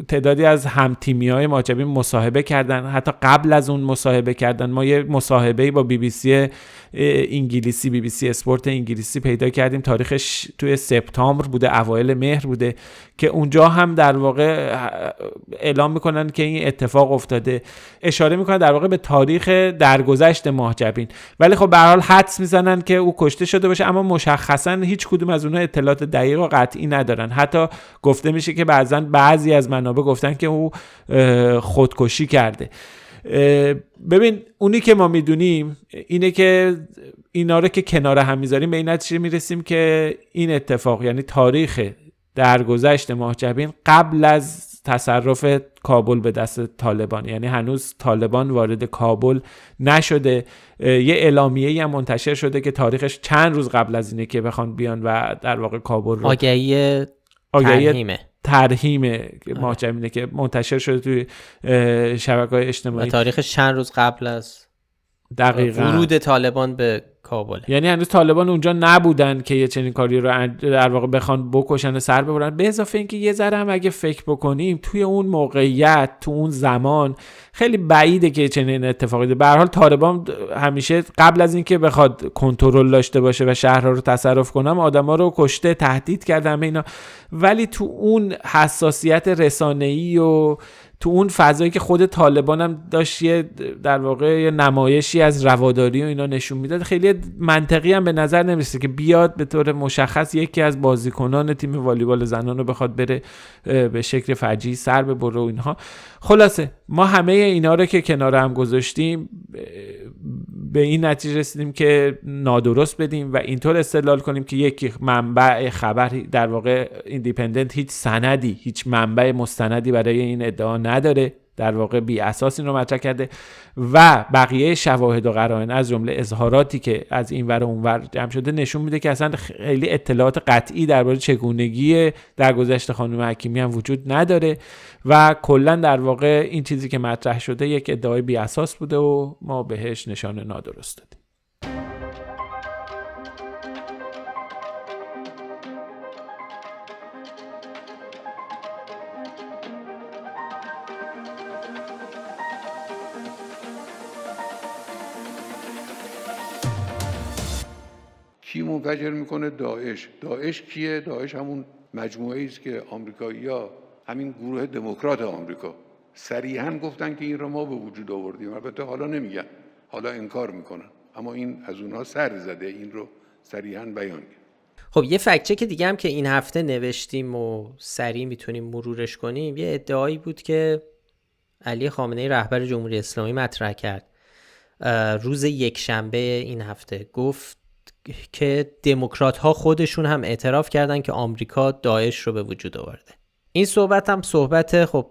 تعدادی از همتیمی های مصاحبه کردن. حتی قبل از اون مصاحبه کردن ما یه مصاحبه با بی بی سی انگلیسی بی بی سی اسپورت انگلیسی پیدا کردیم. تاریخش توی سپتامبر بوده اوایل مهر بوده که اونجا هم در واقع اعلام می‌کنن که این اتفاق افتاده. اشاره می‌کنن در واقع به تاریخ درگذشت ماجبین ولی خب به حال حدس می‌زنن که او کشته شده باشه اما مشخصا هیچ کدوم از اونها اطلاعات دقیق و قطعی ندارن. حتی گفته میشه که بعضا بعضی از من منابع گفتن که او خودکشی کرده. ببین اونی که ما می‌دونیم اینه که اینا رو که کنار هم می‌ذاریم به این نتیجه می‌رسیم که این اتفاق یعنی تاریخ درگذشت ماهجبین قبل از تصرف کابل به دست طالبان یعنی هنوز طالبان وارد کابل نشده. یه اعلامیه هم منتشر شده که تاریخش چند روز قبل از اینه که بخوان بیان و در واقع کابل رو آگهی آگهی ترهیم اینه که منتشر شده توی شبکه های اجتماعی. تاریخ چند روز قبل از دقیقا. ورود طالبان به کابل یعنی هنوز طالبان اونجا نبودن که یه چنین کاری رو در واقع بخوان بکشن و سر ببرن. به اضافه اینکه یه ذره هم اگه فکر بکنیم توی اون موقعیت تو اون زمان خیلی بعیده که چنین اتفاقی به حال طالبان همیشه قبل از اینکه بخواد کنترل داشته باشه و شهرها رو تصرف کنم آدما رو کشته تهدید کرده همه اینا. ولی تو اون حساسیت رسانه‌ای و تو اون فضایی که خود طالبان هم داشت یه در واقع یه نمایشی از رواداری و اینا نشون می‌داد خیلی منطقی هم به نظر نمی‌رسه که بیاد به طور مشخص یکی از بازیکنان تیم والیبال زنان رو بخواد بره به شکل فجی سر به برو اینها. خلاصه ما همه اینا رو که کنار هم گذاشتیم به این نتیجه رسیدیم که نادرست بدیم و اینطور استدلال کنیم که یک منبع خبر در واقع ایندیپندنت هیچ سندی هیچ منبع مستندی برای این ادعا نداره در واقع بی اساس این رو مطرح کرده و بقیه شواهد و قرائن از جمله اظهاراتی که از این ور و اون ور جمع شده نشون میده که اصلا خیلی اطلاعات قطعی درباره چگونگی درگذشت خانم حکیمی هم وجود نداره و کلا در واقع این چیزی که مطرح شده یک ادعای بی اساس بوده و ما بهش نشان نادرست دادیم. کی منفجر می‌کنه؟ داعش. داعش کیه؟ داعش همون مجموعه است که آمریکایی‌ها همین گروه دموکرات آمریکا صریحا گفتن که این رو ما به وجود آوردیم. البته حالا نمیگن. حالا انکار می‌کنن. اما این از اونها سر زده. این رو صریحا بیان کرد. خب یه فکچه که دیگه هم که این هفته نوشتیم و سریع می‌تونیم مرورش کنیم. یه ادعایی بود که علی خامنه رهبر جمهوری اسلامی مطرح کرد. روز یک شنبه این هفته. گفت که دموکرات ها خودشون هم اعتراف کردن که آمریکا داعش رو به وجود آورده. این صحبت هم صحبت خب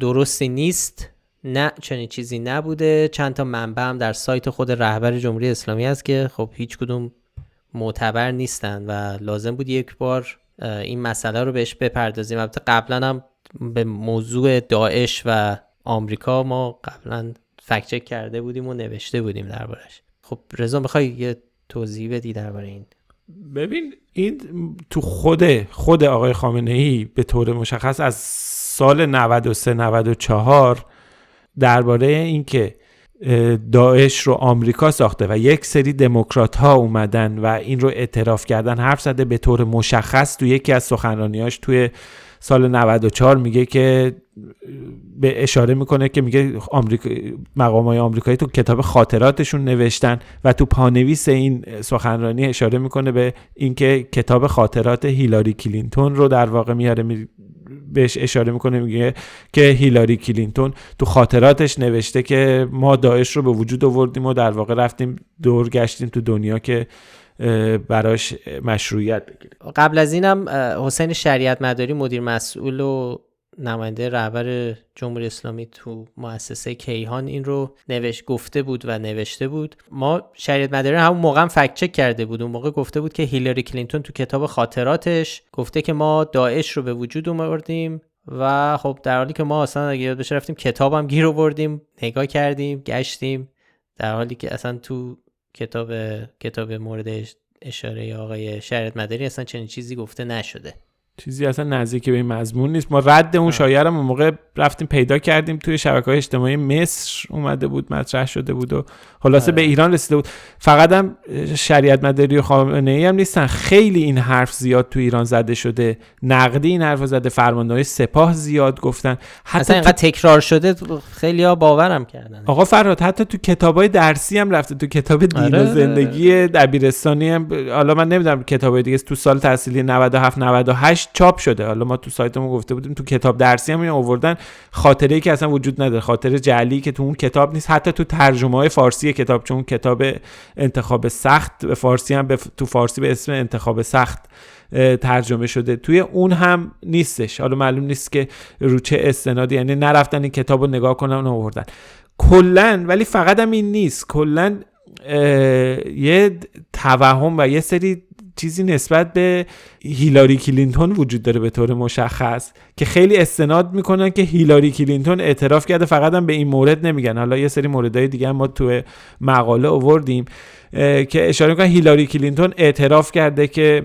درستی نیست. نه چنین چیزی نبوده. چند تا منبع هم در سایت خود رهبر جمهوری اسلامی هست که خب هیچ کدوم معتبر نیستن و لازم بود یک بار این مسئله رو بهش بپردازیم. البته قبلا هم به موضوع داعش و آمریکا ما قبلا فکچک کرده بودیم و نوشته بودیم دربارش. خب رضا می‌خوای یه توضیح بدی درباره این؟ ببین این تو خود خود آقای خامنه ای به طور مشخص از سال 93 94 درباره اینکه داعش رو آمریکا ساخته و یک سری دموکرات ها اومدن و این رو اعتراف کردن حرف زده به طور مشخص تو یکی از سخنرانیاش توی سال 94 میگه که به اشاره می‌کنه که میگه آمریکا مقام های آمریکایی تو کتاب خاطراتشون نوشتن و تو پانویس این سخنرانی اشاره می‌کنه به اینکه کتاب خاطرات هیلاری کلینتون رو در واقع میاره بهش اشاره می‌کنه میگه که هیلاری کلینتون تو خاطراتش نوشته که ما داعش رو به وجود آوردیم و در واقع رفتیم دور گشتیم تو دنیا که براش مشروعیت بگیره. قبل از اینم حسین شریعت مداری مدیر مسئول و نماینده رهبر جمهوری اسلامی تو مؤسسه کیهان این رو نوشت گفته بود و نوشته بود. ما شریعت مداری همون موقع هم فکت چک کرده بود. اون موقع گفته بود که هیلاری کلینتون تو کتاب خاطراتش گفته که ما داعش رو به وجود آوردیم و خب در حالی که ما اصلا اگه یاد بشه رفتیم کتابم گیر آوردیم نگاه کردیم گشتیم. در حالی که اصلا تو کتاب کتاب مورد اشاره آقای شریعت مداری اصلا چنین چیزی گفته نشده. چیزی اصلا نزدیک به این مضمون نیست. ما رد اون شایعه اون موقع رفتیم پیدا کردیم توی شبکه های اجتماعی. مصر اومده بود مطرح شده بود و خلاصه به ایران رسیده بود. فقط هم شریعت مداری و خامنه ای هم نیستن. خیلی این حرف زیاد تو ایران زده شده. نقدی این حرف زده. فرماندهای سپاه زیاد گفتن. حتی اصلا اینقدر تکرار شده خیلی ها باورم کردن. آقا فراد حتی تو کتابای درسی هم رفته. تو کتاب دین و آره. زندگی دبیرستانی هم حالا من نمی‌دونم کتابای دیگه تو سال تحصیلی 97 98 چاپ شده. حالا ما تو سایتمون گفته بودیم تو کتاب درسی هم آوردن. خاطره ای که اصلا وجود نداره. خاطره جعلی که تو اون کتاب نیست. حتی تو ترجمه های فارسی کتاب چون کتاب انتخاب سخت به فارسی هم به تو فارسی به اسم انتخاب سخت ترجمه شده. توی اون هم نیستش. حالا معلوم نیست که رو چه استنادی. یعنی نرفتن این کتاب نگاه کنن آوردن. کلا ولی فقط هم این نیست. کلا یه توهم و یه سری چیزی نسبت به هیلاری کلینتون وجود داره به طور مشخص که خیلی استناد می‌کنن که هیلاری کلینتون اعتراف کرده فقط هم به این مورد نمیگن. حالا یه سری موردهای دیگه هم ما تو مقاله آوردیم که اشاره می‌کنن هیلاری کلینتون اعتراف کرده که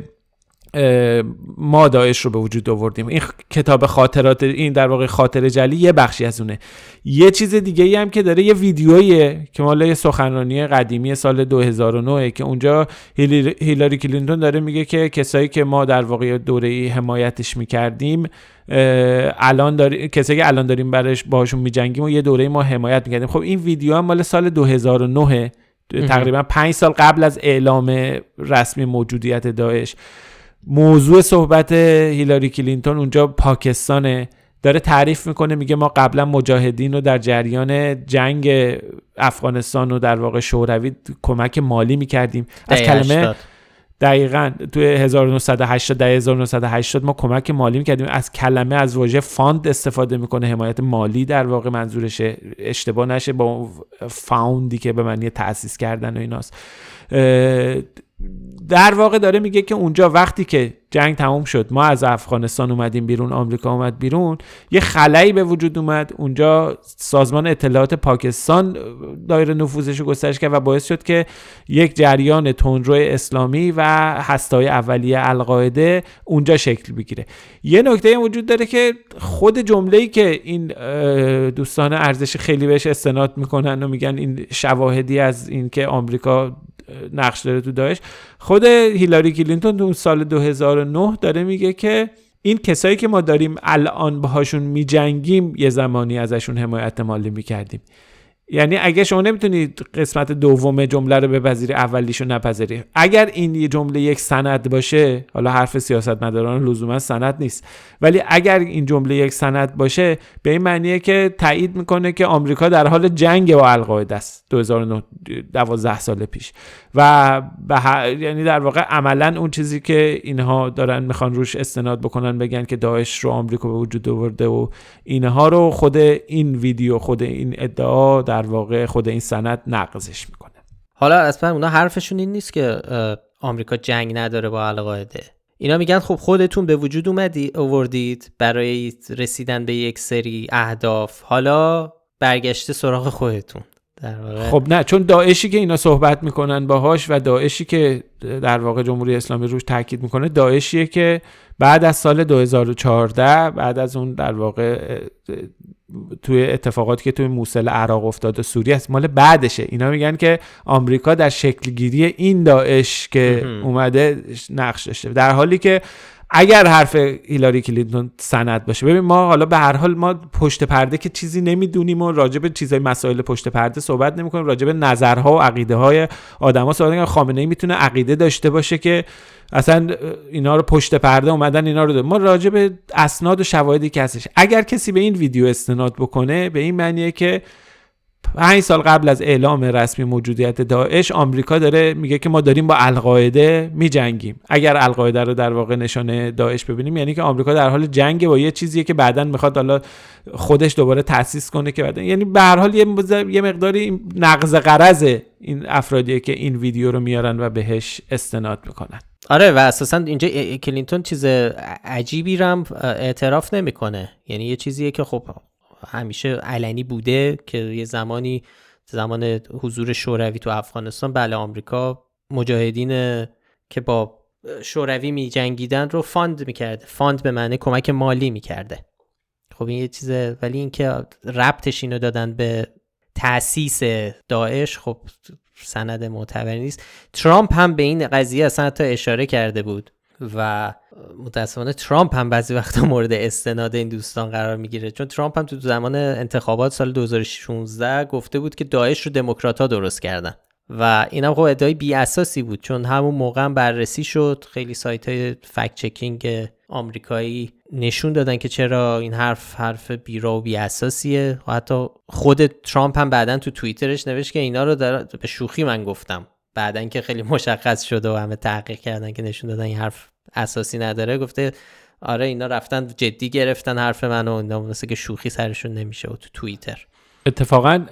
ما داعش رو به وجود آوردیم. این کتاب خاطرات این در واقع خاطره جعلی یه بخشی از اونه. یه چیز دیگه ای هم که داره یه ویدیویی که مال سخنرانی قدیمی سال 2009 که اونجا هیلاری کلینتون داره میگه که کسایی که ما در واقع دوره ای حمایتش می‌کردیم الان داریم کسایی که الان داریم برش باهاشون میجنگیم و یه دوره ما حمایت می‌کردیم. خب این ویدیو هم مال سال 2009 تقریبا پنج سال قبل از اعلام رسمی موجودیت داعش. موضوع صحبت هیلاری کلینتون اونجا پاکستانه. داره تعریف می‌کنه میگه ما قبلا مجاهدین رو در جریان جنگ افغانستان و در واقع شوروی کمک مالی می‌کردیم. از کلمه دقیقا توی 1980 در 1980 ما کمک مالی می‌کردیم. از کلمه از واژه fund استفاده می‌کنه. حمایت مالی در واقع منظورشه اشتباه نشه با فاوندی که به معنی تأسیس کردن و ایناست. در واقع داره میگه که اونجا وقتی که جنگ تموم شد ما از افغانستان اومدیم بیرون آمریکا اومد بیرون یه خلایی به وجود اومد. اونجا سازمان اطلاعات پاکستان دایره نفوذش گسترش کرد و باعث شد که یک جریان تندرو اسلامی و هستای اولیه القاعده اونجا شکل بگیره. یه نکته وجود داره که خود جمله‌ای که این دوستان ارزش خیلی بهش استناد می‌کنن و میگن این شواهدی از اینکه آمریکا نقش داره تو داعش. خود هیلاری کلینتون تو سال 2009 داره میگه که این کسایی که ما داریم الان باهاشون میجنگیم یه زمانی ازشون حمایت مالی می‌کردیم. یعنی اگه شما نمی‌تونید قسمت دوم جمله رو بپذیری اولیشو نپذیری. اگر این یه جمله یک سند باشه حالا حرف سیاست مداران لزوما سند نیست ولی اگر این جمله یک سند باشه به این معنیه که تایید می‌کنه که آمریکا در حال جنگ با القاعده است 2012 سال پیش. و به یعنی در واقع عملا اون چیزی که اینها دارن می‌خوان روش استناد بکنن بگن که داعش رو آمریکا به وجود آورده و اینها رو خود این ویدیو خود این ادعا واقع خود این سند نقضش می‌کنه. حالا اصلا اونا حرفشون این نیست که آمریکا جنگ نداره با القاعده. اینا میگن خب خودتون به وجود اومدی اووردید برای رسیدن به یک سری اهداف. حالا برگشته سراغ خودتون. خب نه چون داعشی که اینا صحبت می‌کنن باهاش و داعشی که در واقع جمهوری اسلامی روش تاکید می‌کنه داعشیه که بعد از سال 2014 بعد از اون در واقع توی اتفاقاتی که توی موسل عراق افتاد و سوریه است مال بعدشه. اینا میگن که آمریکا در شکل گیری این داعش که اومده نقش داشته. در حالی که اگر حرف هیلاری کلینتون سند باشه ببین ما حالا به هر حال ما پشت پرده که چیزی نمی‌دونیم و راجع به چیزای مسائل پشت پرده صحبت نمی‌کنیم راجع به نظرها و عقیده های آدما صحبت نمی‌کنیم. خامنه می‌تونه عقیده داشته باشه که اصلا اینا رو پشت پرده اومدن اینا رو ما راجع به اسناد و شواهدی که هستش. اگر کسی به این ویدیو استناد بکنه به این معنیه که پنج سال قبل از اعلام رسمی موجودیت داعش آمریکا داره میگه که ما داریم با القاعده میجنگیم. اگر القاعده رو در واقع نشانه داعش ببینیم یعنی که آمریکا در حال جنگ با یه چیزیه که بعدا می‌خواد حالا خودش دوباره تاسیس کنه که بعدا. یعنی به هر حال یه, مقداری نقض قرض این افرادیه که این ویدیو رو میارن و بهش استناد می‌کنن. آره و اساسا اینجا کلینتون چیز عجیبی رو اعتراف نمی‌کنه. یعنی یه چیزیه که خب همیشه علنی بوده که یه زمانی زمان حضور شوروی تو افغانستان بله آمریکا مجاهدین که با شوروی می جنگیدن رو fund می‌کرده. fund به معنی کمک مالی می‌کرده. خب این یه چیزه ولی اینکه ربطش اینو دادن به تاسیس داعش خب سند معتبری نیست. ترامپ هم به این قضیه اصلا تا اشاره کرده بود. و متاسفانه ترامپ هم بعضی وقتا مورد استناد این دوستان قرار می‌گیره. چون ترامپ هم تو زمان انتخابات سال 2016 گفته بود که داعش رو دموکرات ها درست کردن. و این هم خب ادعای بی اساسی بود چون همون موقع هم بررسی شد. خیلی سایت های فکت چکینگ آمریکایی نشون دادن که چرا این حرف حرف بیرا و بی اساسیه. و حتی خود ترامپ هم بعدا تو توییترش نوشت که اینا رو در... به شوخی من گفتم. بعدا که خیلی مشخص شده و همه تحقیق کردن که نشون دادن این حرف اساسی نداره گفته آره اینا رفتن جدی گرفتن حرف منو اینا مثل که شوخی سرشون نمیشه و تو توییتر. اتفاقا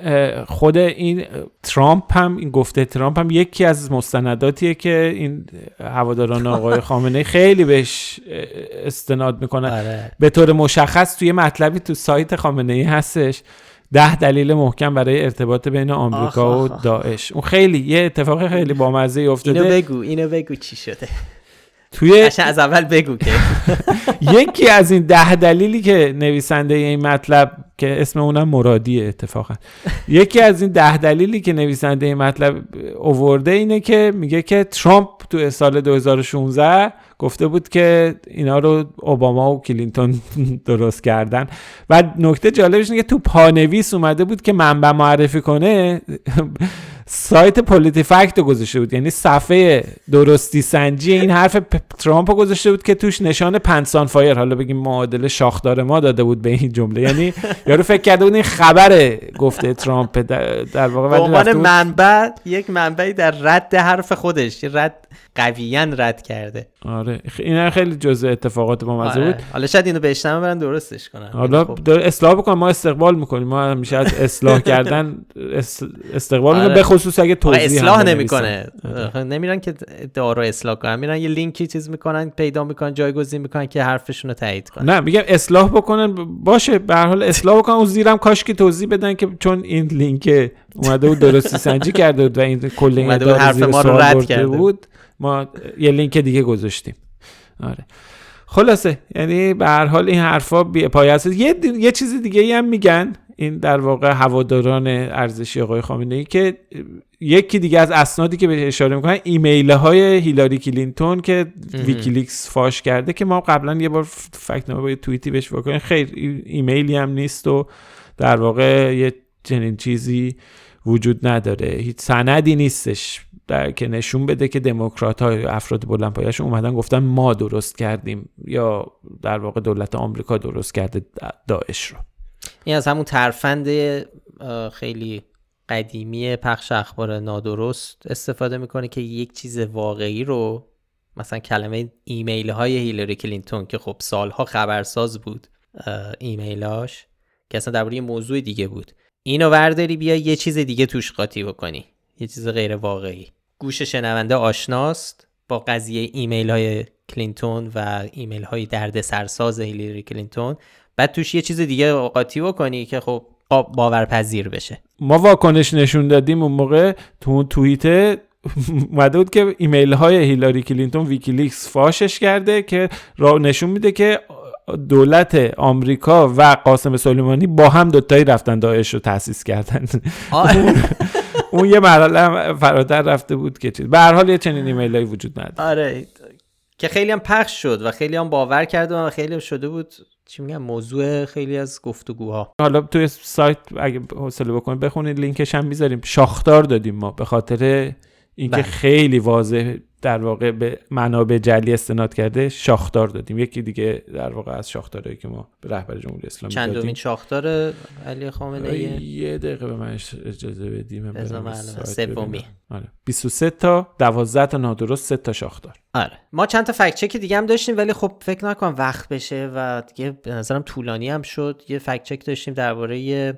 خود این ترامپ هم این گفته ترامپ هم یکی از مستنداتیه که این هواداران آقای خامنه خیلی بهش استناد می‌کنن. آره. به طور مشخص توی مطلبی تو سایت خامنه ای هستش. ده دلیل محکم برای ارتباط بین آمریکا و داعش. اون خیلی یه اتفاق خیلی بامزه افتاده. اینو بگو اینو بگو چی شده. توی از اول بگو که. یکی از این ده دلیلی که نویسنده این مطلب که اسم اونم مرادیه اتفاقا. یکی از این ده دلیلی که نویسنده این مطلب اوورده اینه که میگه که ترامپ تو سال 2016 گفته بود که اینا رو اوباما و کلینتون درست کردن. و نکته جالبش اینه که تو پانویس اومده بود که منبع معرفی کنه. سایت PolitiFact گذاشته بود. یعنی صفحه درستی سنجی این حرف ترامپ گذاشته بود که توش نشان Pants on Fire حالا بگیم معادل شاخدار ما داده بود به این جمله یعنی یارو فکر کرده بود این خبر گفته ترامپ در واقع به عنوان منبع یک منبعی در رد حرف خودش رد قویا رد کرده آره این خیلی جزء اتفاقات با مزه آره. بود حالا شاید اینو بشنون برن درستش کنن حالا خب. اصلاح بکنم ما استقبال می‌کنیم ما همیشه از اصلاح کردن استقبال آره. به خصوص اگه توضیح اصلاح نمی‌کنه آره. نمیرن که دارو اصلاح کنن میرن یه چیز می‌کنن پیدا می‌کنن جایگزین می‌کنن که حرفشون رو تایید کنن. نه میگم اصلاح بکنن باشه به هر حال اصلاح بکنن. اون زیرم کاش که توضیح بدن که چون این لینک اومده بود درستی سنجی کرده بود و این کل این حرف ما رو رد کرده. بود. ما یه لینک دیگه گذاشتیم. آره. خلاصه یعنی به هر حال این حرفا بی پایه یه, یه چیز دیگه ای هم میگن. این در واقع هواداران ارزشی آقای خامنه ای که یکی دیگه از اسنادی که به اشاره می‌کنن ایمیل های هیلاری کلینتون که ویکیلیکس فاش کرده که ما قبلا یه بار fact با یه توییتی بهش بکنیم خیر ایمیلی هم نیست و در واقع یه چنین چیزی وجود نداره. هیچ سندی نیستش در که نشون بده که دموکرات های افراد بلند اومدن گفتن ما درست کردیم یا در واقع دولت آمریکا درست کرده داعش رو. این از همون ترفند خیلی قدیمی پخش اخبار نادرست استفاده می‌کنه که یک چیز واقعی رو مثلا کلمه ایمیل های هیلاری کلینتون که خب سالها خبرساز بود ایمیلاش که اصلا درباره موضوع دیگه بود. اینو ورداری بیا یه چیز دیگه توش قاطی بکنی. یه چیز غیر واقعی. گوش شنونده آشناست با قضیه ایمیل های کلینتون و ایمیل های درد سرساز هیلاری کلینتون. بعد توش یه چیز دیگه قاطی بکنی که خب باورپذیر بشه. ما واکنش نشون دادیم اون موقع تو اون توییت اومده بود که ایمیل های هیلاری کلینتون ویکیلیکس فاشش کرده که را نشون میده که دولت آمریکا و قاسم سلیمانی با هم دوتایی رفتن داعش رو تاسیس کردن. اون یه مرحله فراتر رفته بود که چیز به هر حال یه چنین ایمیلایی وجود نداره. آره که خیلی هم پخش شد و خیلی هم باور کرده و خیلی هم شده بود چی میگم موضوع خیلی از گفتگوها حالا توی سایت اگه حوصله بکنید بخونید لینکش هم می‌ذاریم شاختار دادیم ما به خاطر اینکه بله. خیلی واضح در واقع به منابع جلی استناد کرده شاخدار دادیم. یکی دیگه در واقع از شاخدارهایی که ما به رهبر جمهوری اسلامی چند دومین شاخدار علی خامنه ای؟ یه دقیقه به من اجازه بدیم سومی. آره. 23 تا 12 تا نادرست 3 تا شاخدار. آره. ما چند تا فکت چک دیگه هم داشتیم ولی خب فکر نکنم وقت بشه و دیگه به نظرم طولانی هم شد. یه فکت چک داشتیم درباره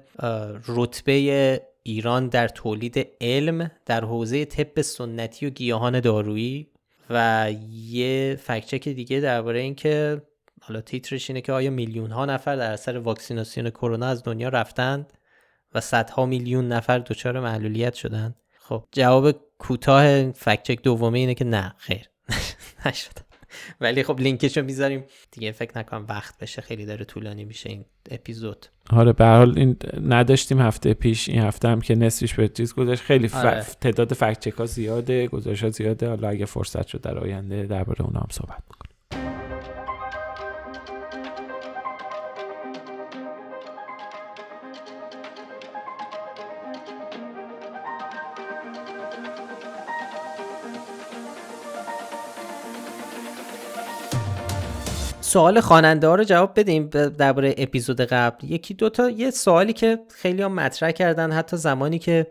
رتبه ایران در تولید علم در حوزه طب سنتی و گیاهان دارویی و یه فکچک دیگه درباره اینکه حالا تیترش اینه که آیا میلیون ها نفر در اثر واکسیناسیون کرونا از دنیا رفتند و صدها میلیون نفر دچار معلولیت شدند. خب جواب کوتاه فکچک دومه اینه که نه خیر. نشد. ولی خب لینکشو می‌ذاریم. دیگه فکر نکنم وقت بشه خیلی داره طولانی میشه این اپیزود. آره به حال این نداشتیم هفته پیش این هفته هم که نصفش به چیز گذاشت. خیلی آره. تعداد فکت چک ها زیاده گزارش ها زیاده. حالا اگه فرصت شد در آینده درباره اونها هم صحبت می‌کنیم سوال خواننده ها رو جواب بدیم درباره اپیزود قبل. یکی دوتا یه سوالی که خیلی هم مطرح کردن حتی زمانی که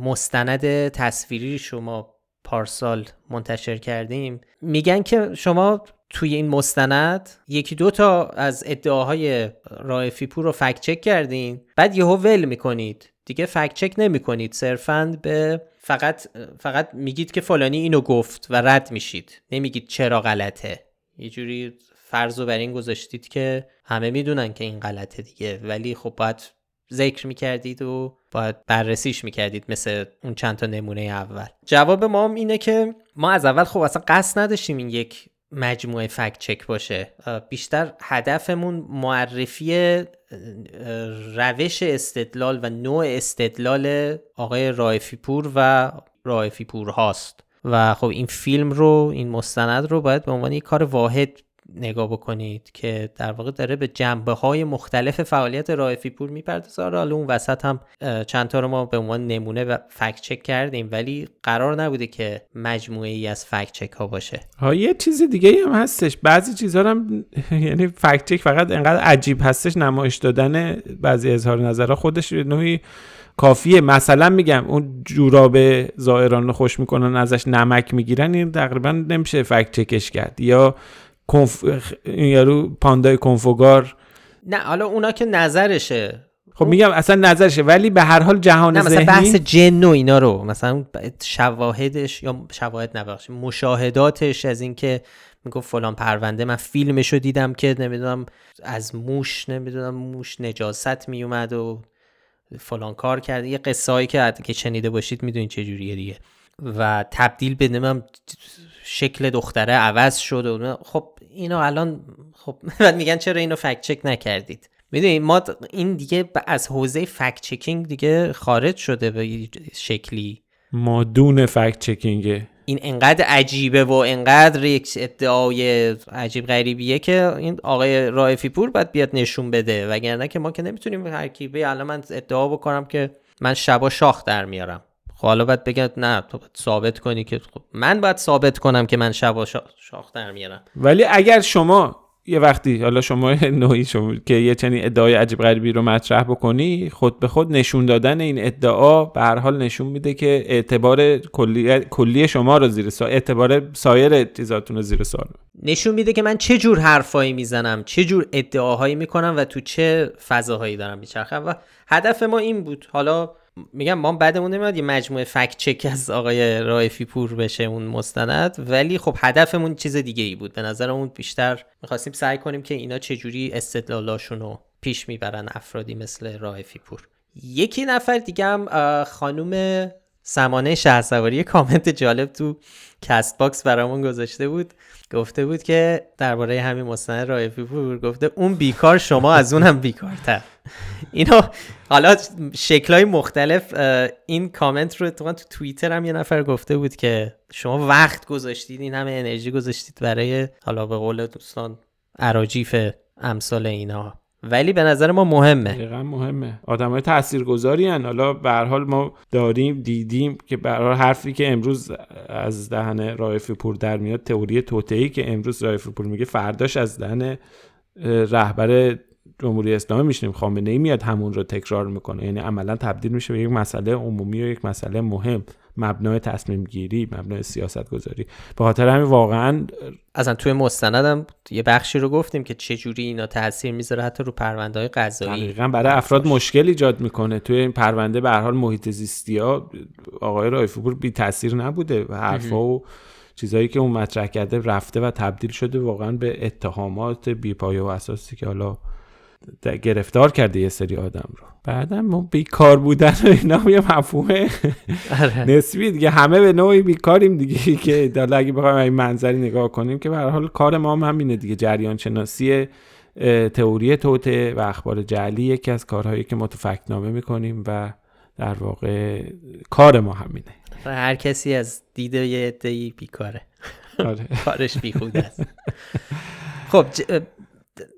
مستند تصویری شما پارسال منتشر کردیم. میگن که شما توی این مستند یکی دو تا از ادعاهای رائفی پور رو فکت چک کردین بعد یهو ول می‌کنید. دیگه فکت چک نمی کنید صرفا به فقط فقط میگید که فلانی اینو گفت و رد میشید. نمیگید چرا غلطه. یه جوری فرض رو بر این گذاشتید که همه می‌دونن که این غلطه دیگه. ولی خب باید ذکر می‌کردید و باید بررسیش می‌کردید مثل اون چند تا نمونه اول. جواب ما هم اینه که ما از اول خب اصلا قصد نداشتیم این یک مجموعه فکت چک باشه. بیشتر هدفمون معرفی روش استدلال و نوع استدلال آقای رایفی پور و رایفی پور هاست و خب این فیلم رو این مستند رو باید به عنوان یک کار واحد نگاه بکنید که در واقع داره به جنبه های مختلف فعالیت رایفی پور می‌پردازه. حالا اون وسط هم چند تا رو ما به عنوان نمونه و فکت چک کردیم ولی قرار نبوده که مجموعه ای از فکت چک ها باشه. ها یه چیز دیگه هم هستش. بعضی چیزها هم یعنی فکت چک فقط انقدر عجیب هستش نمایش دادن بعضی اظهار نظرها خودش نوعی کافیه. مثلا میگم اون جوراب زائران رو خوش می‌کنن ازش نمک می‌گیرن این تقریبا نمیشه فکت چکش کرد. یا کنف... یارو پاندای کنفوگار. نه حالا اونا که نظرشه. خب میگم اصلا نظرشه ولی به هر حال جهان نه مثلا بحث جن و اینا رو مثلا شواهدش یا شواهد نبخش مشاهداتش از اینکه می‌گفت فلان پرونده من فیلمش رو دیدم که نمی‌دونم از موش نمی‌دونم موش نجاست میومد و فلان کار کرده یه قصه هایی که که شنیده باشید می‌دونید چه جوریه دیگه. و تبدیل به نمیم شکل دختره عوض شد و خب اینو الان خب بعد میگن چرا اینو فکت چک نکردید؟ می‌دونید ما این دیگه از حوزه فکت چکینگ دیگه خارج شده به شکلی. مادون فکت چکینگه این انقدر عجیبه و انقدر یک ادعای عجیب غریبیه که این آقای رائفی پور باید بیاد نشون بده. وگرنه که ما که نمی‌تونیم هر کی الان من ادعا بکنم که من شبا شاخ در میارم. خب حالا باید بگم نه تو باید ثابت کنی که خب من باید ثابت کنم که من شبا شاخ در میارم ولی اگر شما یه وقتی حالا شما نوعی شما که یه چنین ادعای عجیب غریبی رو مطرح بکنی خود به خود نشون دادن این ادعا به هر حال نشون میده که اعتبار کلی, کلی شما رو زیر سوال اعتبار سایر چیزاتون رو زیر سوال. نشون میده که من چه جور حرفایی می‌زنم چه جور ادعاهایی می‌کنم و تو چه فضاهایی دارم میچرخم. و هدف ما این بود. حالا میگم ما بدمون نمیاد یه مجموعه fact-check از آقای رائفی پور بشه اون مستند ولی خب هدفمون چیز دیگه ای بود. به نظرمون بیشتر می‌خواستیم سعی کنیم که اینا چجوری استدلالاشون رو پیش می‌برن افرادی مثل رائفی پور یکی نفر دیگه هم خانوم سمانه شهرسواری کامنت جالب تو CastBox برامون گذاشته بود. گفته بود که درباره همین مستند رائفی پور گفته اون بیکار شما از اونم بیکارتر. اینا حالا شکلهای مختلف این کامنت رو تو توییتر هم یه نفر گفته بود که شما وقت گذاشتید این همه انرژی گذاشتید برای حالا به قول دوستان عراجیف امثال اینا. ولی به نظر ما مهمه دقیقا مهمه آدم های تاثیرگذاری هن. حالا به حال ما داریم دیدیم که به حرفی که امروز از دهن رایف پور در میاد تئوری توتعی که امروز رایف پور میگه فرداش از دهن رهبر جمهوری اسلامی میشنیم خامنه ای میاد همون رو تکرار می‌کنه. یعنی عملا تبدیل میشه به یک مسئله عمومی و یک مسئله مهم. مبنای تصمیم گیری مبنای سیاست گذاری به خاطر همین واقعا اصلا توی مستندم یه بخشی رو گفتیم که چه جوری اینا تاثیر می‌ذاره حتی رو پرونده های قضایی. دقیقا برای افراد مشکل ایجاد می‌کنه. توی این پرونده به هر حال محیط زیستی ها آقای رایفپور بی تاثیر نبوده و حرفا و چیزایی که اون مطرح کرده رفته و تبدیل شده واقعا به اتهامات بیپایه و اساسی که حالا گرفتار کرده یه سری آدم رو. بعدم ما بیکار بودن و اینا یه مفهومه آره. نسبی دیگه. همه به نوعی بیکاریم دیگه که حالا اگه بخوایم این منظری نگاه کنیم که به حال کار ما هم همینه دیگه. جریان شناسی تئوری توته و اخبار جعلی یکی از کارهایی که ما تو فکنامه می‌کنیم و در واقع کار ما همینه. هر کسی از دیده یه عده‌ای بیکاره. آره. کارش بیخود است. خب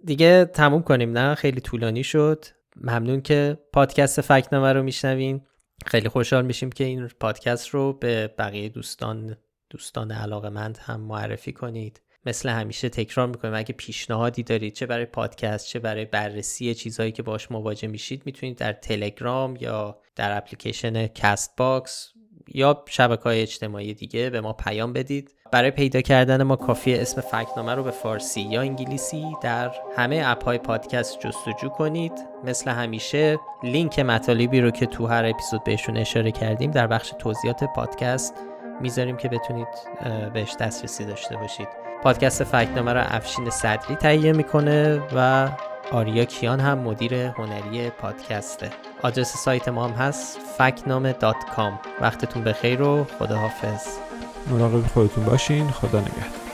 دیگه تموم کنیم نه؟ خیلی طولانی شد. ممنون که پادکست فکنامه رو میشنوین. خیلی خوشحال میشیم که این پادکست رو به بقیه دوستان دوستان علاقه مند هم معرفی کنید. مثل همیشه تکرار می‌کنیم. اگه پیشنهادی دارید چه برای پادکست چه برای بررسی چیزهایی که باهاش مواجه میشید می‌تونید در تلگرام یا در اپلیکیشن CastBox یا شبکه های اجتماعی دیگه به ما پیام بدید. برای پیدا کردن ما کافی اسم فکنامه رو به فارسی یا انگلیسی در همه اپ های پادکست جستجو کنید. مثل همیشه لینک مطالبی رو که تو هر اپیزود بهشون اشاره کردیم در بخش توضیحات پادکست می‌ذاریم که بتونید بهش دسترسی داشته باشید. پادکست فکنامه رو افشین صدری تهیه می‌کنه و آریا کیان هم مدیر هنری پادکسته. آدرس سایت ما هم هست فکنامه وقتتون بخیر و خداحافظ. مراقب خودتون باشین. خدا نگهدار.